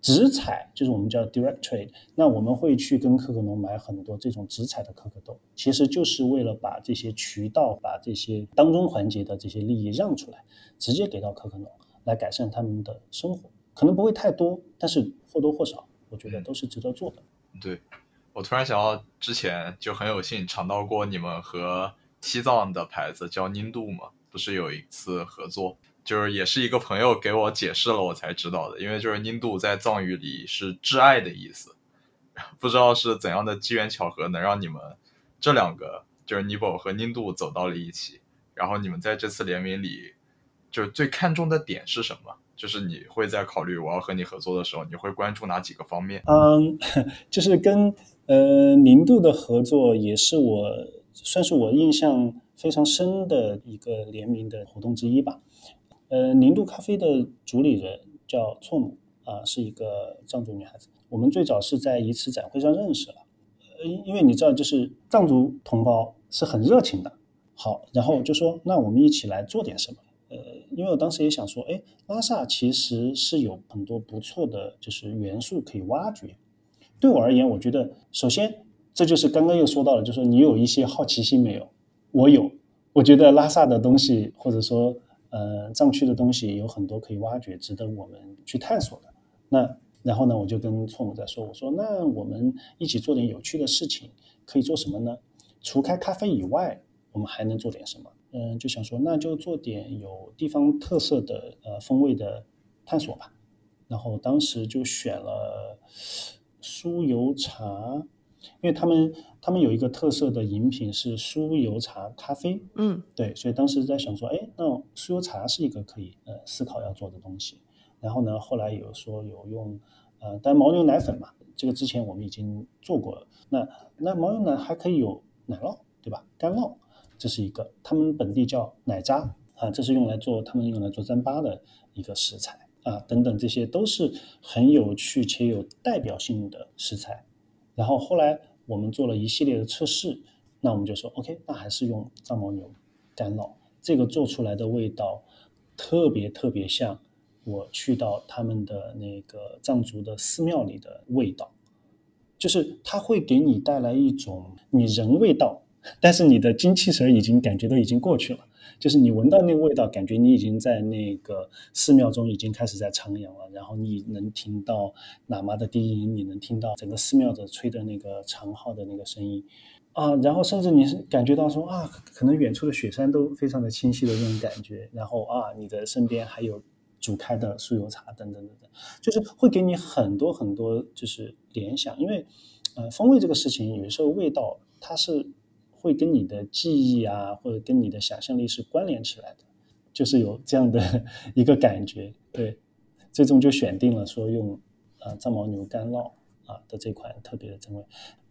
直采就是我们叫 direct trade，那我们会去跟可可农买很多这种直采的可可豆，其实就是为了把这些渠道、把这些当中环节的这些利益让出来，直接给到可可农，来改善他们的生活。可能不会太多，但是或多或少，我觉得都是值得做的。对，我突然想到之前就很有幸尝到过你们和西藏的牌子叫宁度嘛，不是有一次合作？就是也是一个朋友给我解释了，我才知道的。因为就是宁度在藏语里是挚爱的意思，不知道是怎样的机缘巧合能让你们这两个就是尼泊尔和宁度走到了一起。然后你们在这次联名里，就是最看重的点是什么？就是你会在考虑我要和你合作的时候，你会关注哪几个方面？嗯，就是跟呃宁度的合作，也是我算是我印象非常深的一个联名的活动之一吧。呃，宁度咖啡的主理人叫措姆啊，是一个藏族女孩子。我们最早是在一次展会上认识了。呃，因为你知道，就是藏族同胞是很热情的。好，然后就说，那我们一起来做点什么？呃，因为我当时也想说，哎，拉萨其实是有很多不错的就是元素可以挖掘。对我而言，我觉得首先这就是刚刚又说到了，就是说你有一些好奇心没有？我有。我觉得拉萨的东西，或者说。呃，藏区的东西有很多可以挖掘，值得我们去探索的。那然后呢，我就跟错母在说，我说那我们一起做点有趣的事情，可以做什么呢？除开咖啡以外，我们还能做点什么？嗯，就想说那就做点有地方特色的呃风味的探索吧。然后当时就选了酥油茶。因为他们他们有一个特色的饮品是酥油茶咖啡，嗯，对，所以当时在想说，哎，那酥油茶是一个可以呃思考要做的东西。然后呢，后来有说有用呃，但牦牛奶粉嘛，这个之前我们已经做过了。那那牦牛奶还可以有奶酪，对吧？干酪，这是一个他们本地叫奶渣啊，这是用来做他们用来做糌粑的一个食材啊，等等，这些都是很有趣且有代表性的食材。然后后来我们做了一系列的测试，那我们就说 OK，那还是用藏牦牛干酪，这个做出来的味道特别特别像我去到他们的那个藏族的寺庙里的味道，就是它会给你带来一种你人味道，但是你的精气神已经感觉都已经过去了。就是你闻到那个味道，感觉你已经在那个寺庙中已经开始在徜徉了，然后你能听到喇嘛的低音，你能听到整个寺庙的吹的那个长号的那个声音，啊，然后甚至你是感觉到说啊，可能远处的雪山都非常的清晰的那种感觉，然后啊，你的身边还有煮开的酥油茶等等等等，就是会给你很多很多就是联想，因为呃，风味这个事情有时候味道它是。会跟你的记忆啊，或者跟你的想象力是关联起来的，就是有这样的 一个感觉。对，最终就选定了说用啊藏牦牛干酪啊的这款特别的真味。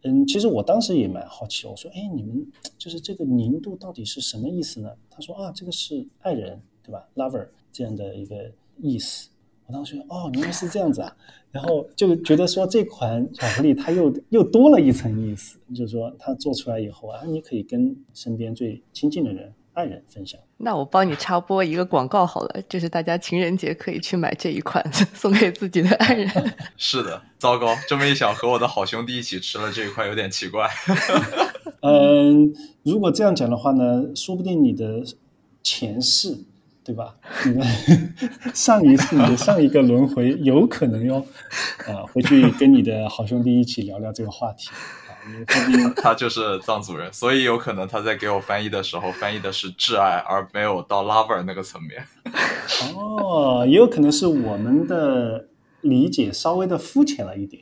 嗯，其实我当时也蛮好奇，我说，哎，你们就是这个宁度到底是什么意思呢？他说啊，这个是爱人，对吧？Lover 这样的一个意思。我当时哦，原来是这样子啊，然后就觉得说这款巧克力它又又多了一层意思，就是说它做出来以后啊，你可以跟身边最亲近的人、爱人分享。那我帮你插播一个广告好了，就是大家情人节可以去买这一款 送给自己的爱人。是的，糟糕，这么一想，和我的好兄弟一起吃了这一块有点奇怪。嗯，如果这样讲的话呢，说不定你的前世，对吧？你们 上一次、你的上一个轮回，有可能哟啊，回去跟你的好兄弟一起聊聊这个话题 他就是藏族人，所以有可能他在给我翻译的时候，翻译的是挚爱，而没有到 lover 那个层面。哦，也有可能是我们的理解稍微的肤浅了一点。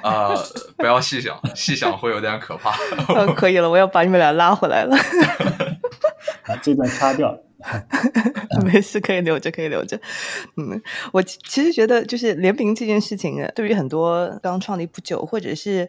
啊、不要细想，细想会有点可怕。嗯，可以了，我要把你们俩拉回来了。把，这段擦掉。没事，可以留着，可以留着。嗯，我其实觉得，就是联名这件事情，对于很多刚创立不久或者是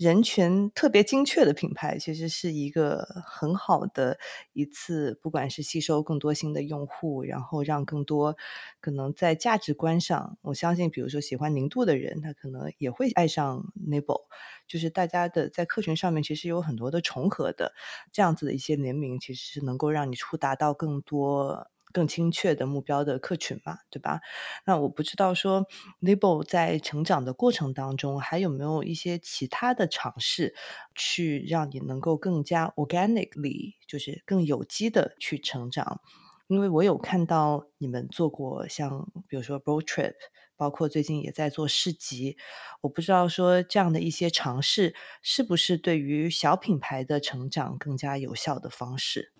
人群特别精确的品牌，其实是一个很好的一次，不管是吸收更多新的用户，然后让更多可能在价值观上，我相信，比如说喜欢零度的人，他可能也会爱上 Nibble。就是大家的在客群上面其实有很多的重合的，这样子的一些联名，其实是能够让你触达到更多、更精确的目标的客群嘛，对吧？那我不知道说 Nibble 在成长的过程当中，还有没有一些其他的尝试，去让你能够更加 organically，就是更有机的去成长。因为我有看到你们做过像比如说 road trip，包括最近也在做市集，我不知道说这样的一些尝试是不是对于小品牌的成长更加有效的方式。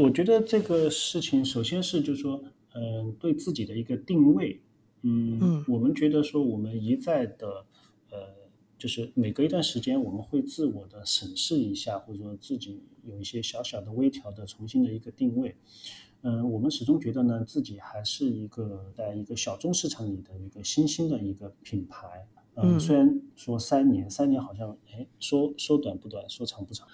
我觉得这个事情，首先是就是说，嗯、对自己的一个定位，嗯，嗯我们觉得说，我们一再的，呃，就是每隔一段时间，我们会自我的审视一下，或者说自己有一些小小的微调的重新的一个定位。嗯、我们始终觉得呢，自己还是一个在一个小众市场里的一个新兴的一个品牌。嗯，嗯虽然说三年，三年好像，哎，说说短不短，说长不长。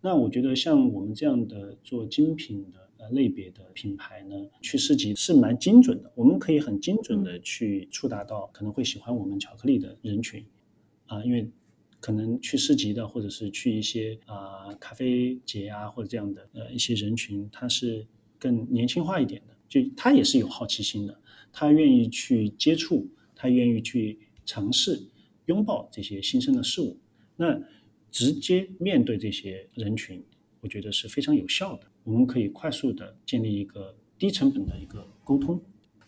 那我觉得像我们这样的做精品的呃类别的品牌呢，去市集是蛮精准的，我们可以很精准的去触达到可能会喜欢我们巧克力的人群。啊，因为可能去市集的或者是去一些啊咖啡节啊或者这样的呃一些人群，他是更年轻化一点的，就他也是有好奇心的，他愿意去接触，他愿意去尝试拥抱这些新生的事物。那直接面对这些人群，我觉得是非常有效的。我们可以快速的建立一个低成本的一个沟通。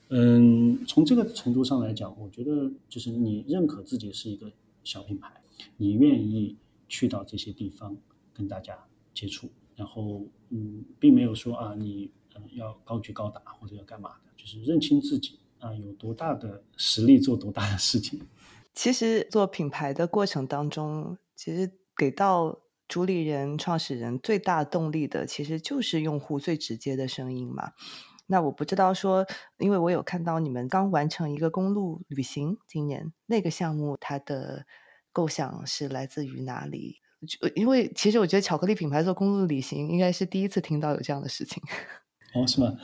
嗯，从这个程度上来讲，我觉得就是你认可自己是一个小品牌，你愿意去到这些地方跟大家接触，然后嗯，并没有说啊你嗯要高举高打或者要干嘛的，就是认清自己啊有多大的实力做多大的事情。其实做品牌的过程当中，其实给到主理人、创始人最大动力的，其实就是用户最直接的声音嘛。那我不知道说，因为我有看到你们刚完成一个公路旅行，今年那个项目它的构想是来自于哪里？因为其实我觉得巧克力品牌做公路旅行应该是第一次听到有这样的事情。哦，是吗？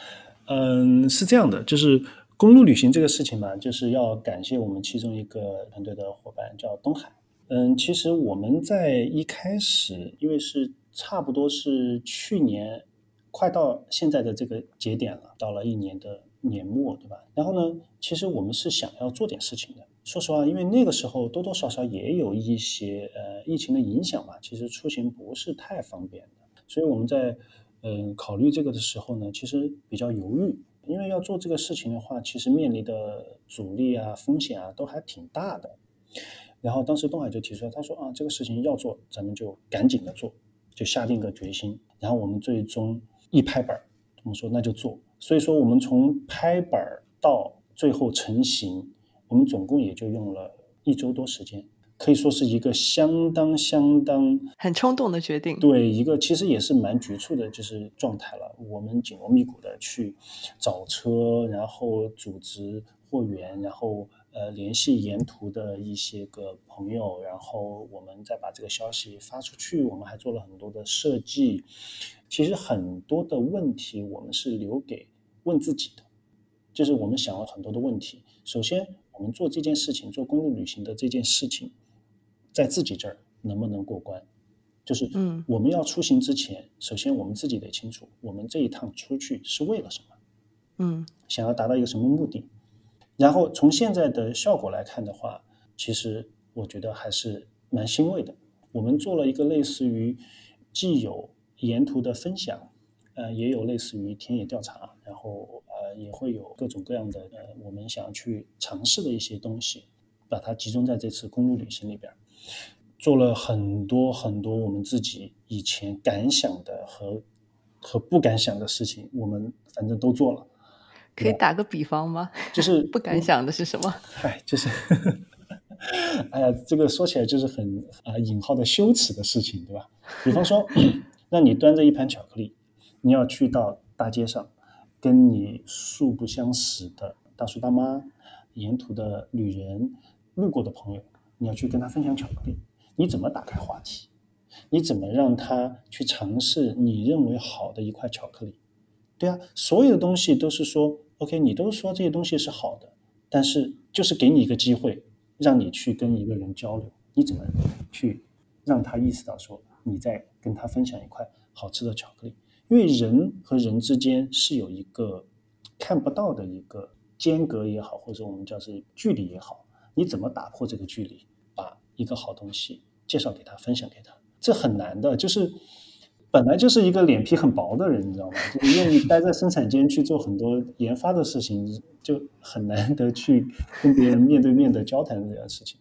嗯，是这样的，就是公路旅行这个事情嘛，就是要感谢我们其中一个团队的伙伴叫东海。嗯，其实我们在一开始，因为是差不多是去年快到现在的这个节点了，到了一年的年末，对吧？然后呢，其实我们是想要做点事情的。说实话，因为那个时候多多少少也有一些呃疫情的影响嘛，其实出行不是太方便的，所以我们在嗯考虑这个的时候呢，其实比较犹豫，因为要做这个事情的话，其实面临的阻力啊、风险啊都还挺大的。然后当时东海就提出来，他说啊，这个事情要做，咱们就赶紧的做，就下定个决心。然后我们最终一拍板，我们说那就做。所以说我们从拍板到最后成型，我们总共也就用了一周多时间，可以说是一个相当相当很冲动的决定。对，一个其实也是蛮局促的，就是状态了。我们紧锣密鼓的去找车，然后组织货源，然后呃联系沿途的一些个朋友，然后我们再把这个消息发出去。我们还做了很多的设计。其实很多的问题我们是留给问自己的，就是我们想了很多的问题。首先，我们做这件事情，做公路旅行的这件事情，在自己这儿能不能过关？就是，嗯我们要出行之前，首先我们自己得清楚，我们这一趟出去是为了什么，嗯想要达到一个什么目的。然后从现在的效果来看的话，其实我觉得还是蛮欣慰的。我们做了一个类似于既有沿途的分享，呃，也有类似于田野调查，然后呃也会有各种各样的呃我们想要去尝试的一些东西，把它集中在这次公路旅行里边。做了很多很多我们自己以前敢想的和和不敢想的事情，我们反正都做了。可以打个比方吗？就是 不敢想的是什么？哎，就是，哎呀，这个说起来就是很啊、引号的羞耻的事情，对吧？比方说，让你端着一盘巧克力，你要去到大街上，跟你素不相识的大叔大妈、沿途的旅人、路过的朋友，你要去跟他分享巧克力，你怎么打开话题？你怎么让他去尝试你认为好的一块巧克力？对啊，所有的东西都是说，OK，你都说这些东西是好的，但是就是给你一个机会，让你去跟一个人交流，你怎么去让他意识到说你在跟他分享一块好吃的巧克力？因为人和人之间是有一个看不到的一个间隔也好，或者我们叫是距离也好，你怎么打破这个距离，把一个好东西介绍给他，分享给他？这很难的，就是本来就是一个脸皮很薄的人，你知道吗？就愿意待在生产间去做很多研发的事情，就很难得去跟别人面对面的交谈这件事情。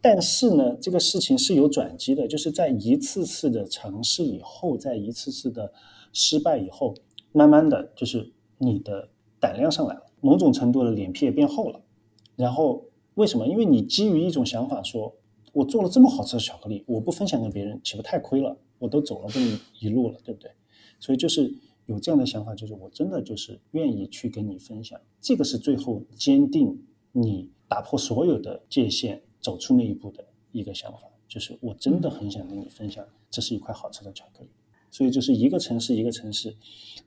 但是呢，这个事情是有转机的，就是在一次次的尝试以后，在一次次的失败以后，慢慢的就是你的胆量上来了，某种程度的脸皮也变厚了。然后为什么？因为你基于一种想法说，我做了这么好吃的巧克力，我不分享给别人，岂不太亏了？我都走了这么一路了，对不对？所以就是有这样的想法，就是我真的就是愿意去跟你分享，这个是最后坚定你打破所有的界限，走出那一步的一个想法，就是我真的很想跟你分享，这是一块好吃的巧克力。所以就是一个城市一个城市，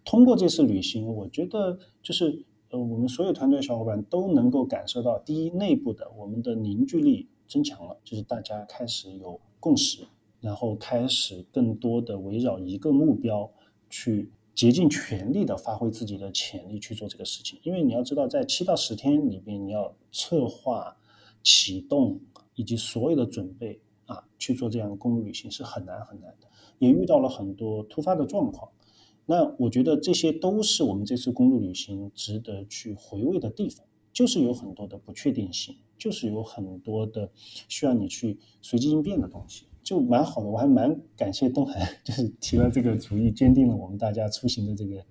通过这次旅行，我觉得就是呃，我们所有团队小伙伴都能够感受到，第一，内部的我们的凝聚力增强了，就是大家开始有共识，然后开始更多的围绕一个目标去竭尽全力的发挥自己的潜力去做这个事情。因为你要知道，在七到十天里边，你要策划、启动以及所有的准备啊，去做这样的公路旅行是很难很难的，也遇到了很多突发的状况。那我觉得这些都是我们这次公路旅行值得去回味的地方，就是有很多的不确定性，就是有很多的需要你去随机应变的东西，就蛮好的。我还蛮感谢东海，就是提了这个主意，坚定了我们大家出行的这个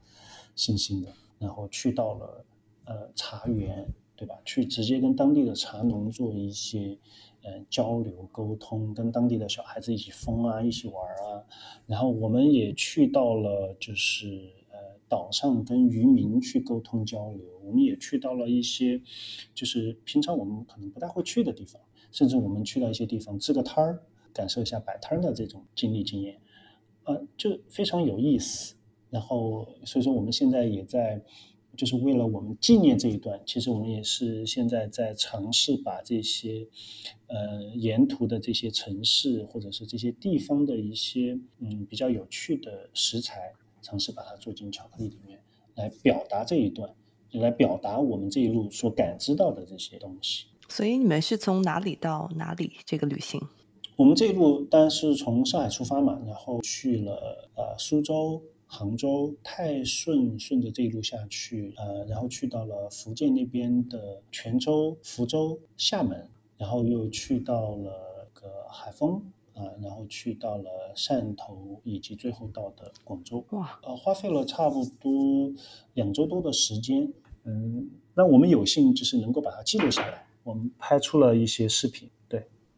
信心的。然后去到了呃茶园，对吧？去直接跟当地的茶农做一些呃交流沟通，跟当地的小孩子一起疯啊，一起玩啊。然后我们也去到了就是呃岛上跟渔民去沟通交流，我们也去到了一些就是平常我们可能不太会去的地方，甚至我们去到一些地方支个摊儿，感受一下摆摊的这种经历经验，呃，就非常有意思。然后所以说我们现在也在。就是为了我们纪念这一段，其实我们也是现在在尝试把这些，呃，沿途的这些城市或者是这些地方的一些嗯比较有趣的食材，尝试把它做进巧克力里面，来表达这一段，来表达我们这一路所感知到的这些东西。所以你们是从哪里到哪里这个旅行？我们这一路当然是从上海出发嘛，然后去了呃苏州。杭州、泰顺，顺着这一路下去，呃，然后去到了福建那边的泉州、福州、厦门，然后又去到了个海丰啊、呃，然后去到了汕头，以及最后到的广州。哇，呃，花费了差不多两周多的时间。嗯，那我们有幸就是能够把它记录下来，我们拍出了一些视频。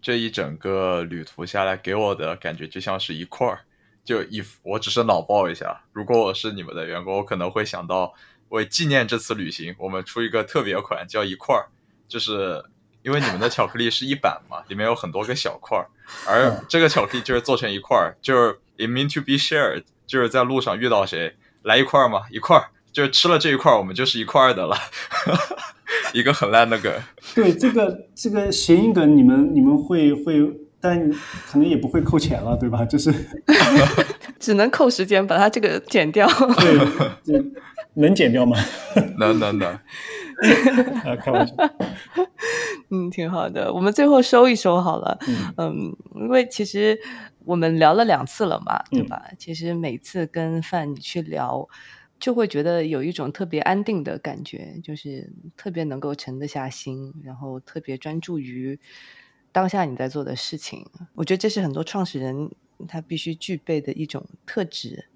对，这一整个旅途下来，给我的感觉就像是一块儿。就一，我只是脑爆一下。如果我是你们的员工，我可能会想到，为纪念这次旅行，我们出一个特别款，叫一块儿，就是因为你们的巧克力是一板嘛，里面有很多个小块儿，而 这个巧克力就是做成一块儿，就是 it mean to be shared，就是在路上遇到谁来一块儿嘛，一块儿。就是吃了这一块儿，我们就是一块儿的了，一个很烂的梗。对这个这个谐音梗，你们你们会会，但可能也不会扣钱了，对吧？就是 只能扣时间，把它这个剪掉。对，这能剪掉吗？能能能，啊，开玩笑。嗯，挺好的。我们最后收一收好了。嗯嗯，因为其实我们聊了两次了嘛，对嗯吧？其实每次跟范你去聊，就会觉得有一种特别安定的感觉，就是特别能够沉得下心，然后特别专注于当下你在做的事情。我觉得这是很多创始人他必须具备的一种特质。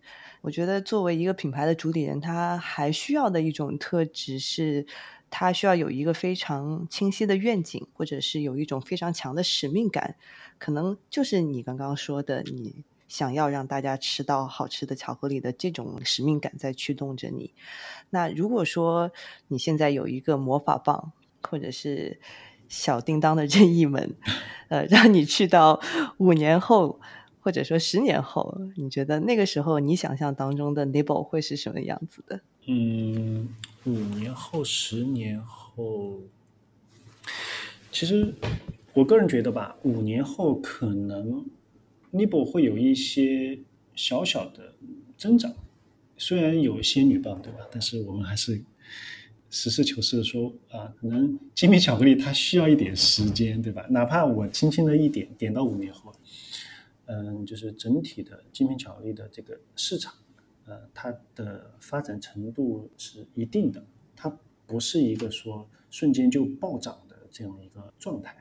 我觉得作为一个品牌的主理人，他还需要的一种特质是，他需要有一个非常清晰的愿景，或者是有一种非常强的使命感。可能就是你刚刚说的，你想要让大家吃到好吃的巧克力的这种使命感在驱动着你。那如果说你现在有一个魔法棒，或者是小叮当的任意门，呃，让你去到五年后。或者说十年后，你觉得那个时候你想象当中的 Nibble 会是什么样子的？嗯，五年后、十年后，其实我个人觉得吧，五年后可能 Nibble 会有一些小小的增长，虽然有一些女棒，对吧？但是我们还是实事求是的说啊，可能精品巧克力它需要一点时间，对吧？哪怕我轻轻的一点，点到五年后，嗯，就是整体的精品巧克力的这个市场。呃，它的发展程度是一定的，它不是一个说瞬间就暴涨的这样一个状态，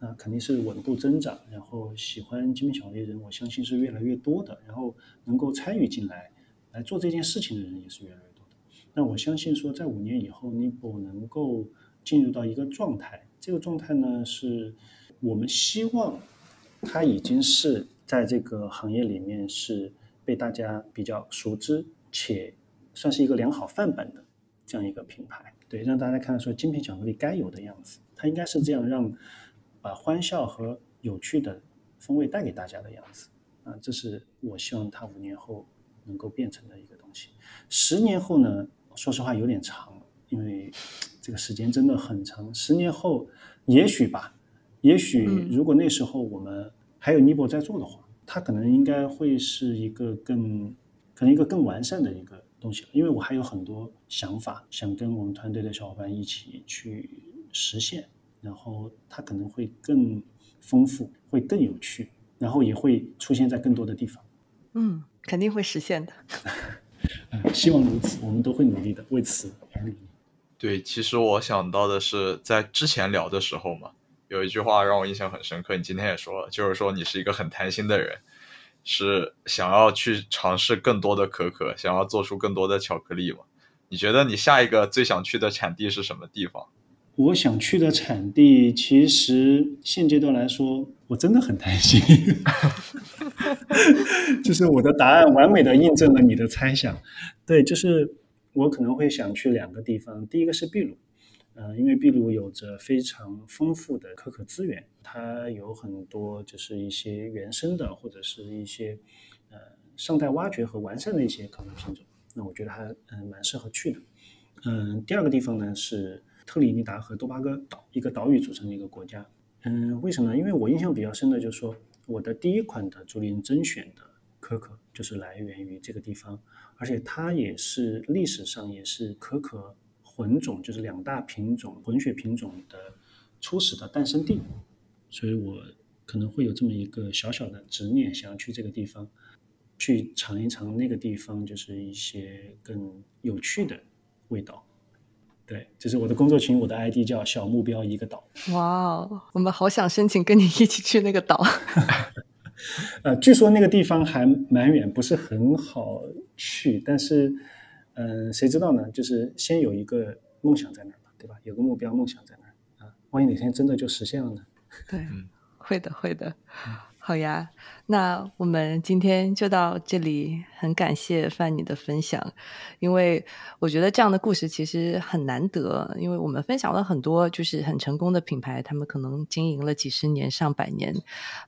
那肯定是稳步增长。然后喜欢精品巧克力人，我相信是越来越多的，然后能够参与进来来做这件事情的人也是越来越多的。那我相信说，在五年以后，Nibble 能够进入到一个状态，这个状态呢，是我们希望它已经是在这个行业里面是。被大家比较熟知且算是一个良好范本的这样一个品牌，对，让大家看到说精品巧克力该有的样子，它应该是这样让把欢笑和有趣的风味带给大家的样子啊，这是我希望它五年后能够变成的一个东西。十年后呢，说实话有点长，因为这个时间真的很长。十年后，也许吧，也许如果那时候我们还有 Nibble 在做的话。它可能应该会是一个更，可能一个更完善的一个东西，因为我还有很多想法想跟我们团队的小伙伴一起去实现，然后它可能会更丰富，会更有趣，然后也会出现在更多的地方。嗯，肯定会实现的。嗯，希望如此，我们都会努力的，为此而努力。对，其实我想到的是在之前聊的时候嘛。有一句话让我印象很深刻，你今天也说了，就是说你是一个很贪心的人，是想要去尝试更多的可可，想要做出更多的巧克力嘛？你觉得你下一个最想去的产地是什么地方？我想去的产地，其实现阶段来说，我真的很担心，就是我的答案完美的印证了你的猜想。对，就是我可能会想去两个地方，第一个是秘鲁。呃，因为秘鲁有着非常丰富的可可资源，它有很多就是一些原生的或者是一些呃尚待挖掘和完善的一些可可品种，那我觉得还嗯蛮适合去的。嗯，第二个地方呢是特立尼达和多巴哥岛，一个岛屿组成的一个国家。嗯，为什么呢？因为我印象比较深的就是说，我的第一款的竹林甄选的可可就是来源于这个地方，而且它也是历史上也是可可。混种就是两大品种混血品种的初始的诞生地，所以我可能会有这么一个小小的执念，想要去这个地方，去尝一尝那个地方就是一些更有趣的味道。对，就是我的工作群，我的 ID 叫小目标一个岛。哇哦，我们好想申请跟你一起去那个岛。呃，据说那个地方还蛮远，不是很好去，但是。嗯，谁知道呢？就是先有一个梦想在那儿吧，对吧？有个目标，梦想在那儿啊，万一哪天真的就实现了呢？对，会的，会的。好呀，那我们今天就到这里。很感谢范你的分享，因为我觉得这样的故事其实很难得。因为我们分享了很多就是很成功的品牌，他们可能经营了几十年、上百年。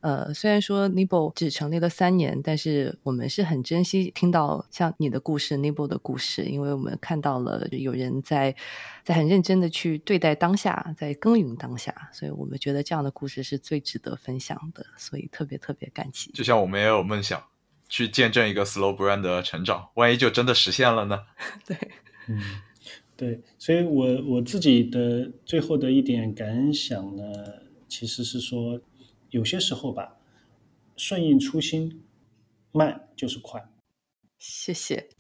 呃，虽然说 Nibo 只成立了三年，但是我们是很珍惜听到像你的故事、Nibo 的故事，因为我们看到了有人在在很认真的去对待当下，在耕耘当下，所以我们觉得这样的故事是最值得分享的，所以特别特别感激。就像我们也有梦想。去见证一个 slow brand 的成长，万一就真的实现了呢？对，嗯，对，所以我我自己的最后的一点感想呢，其实是说，有些时候吧，顺应初心，慢就是快。谢谢。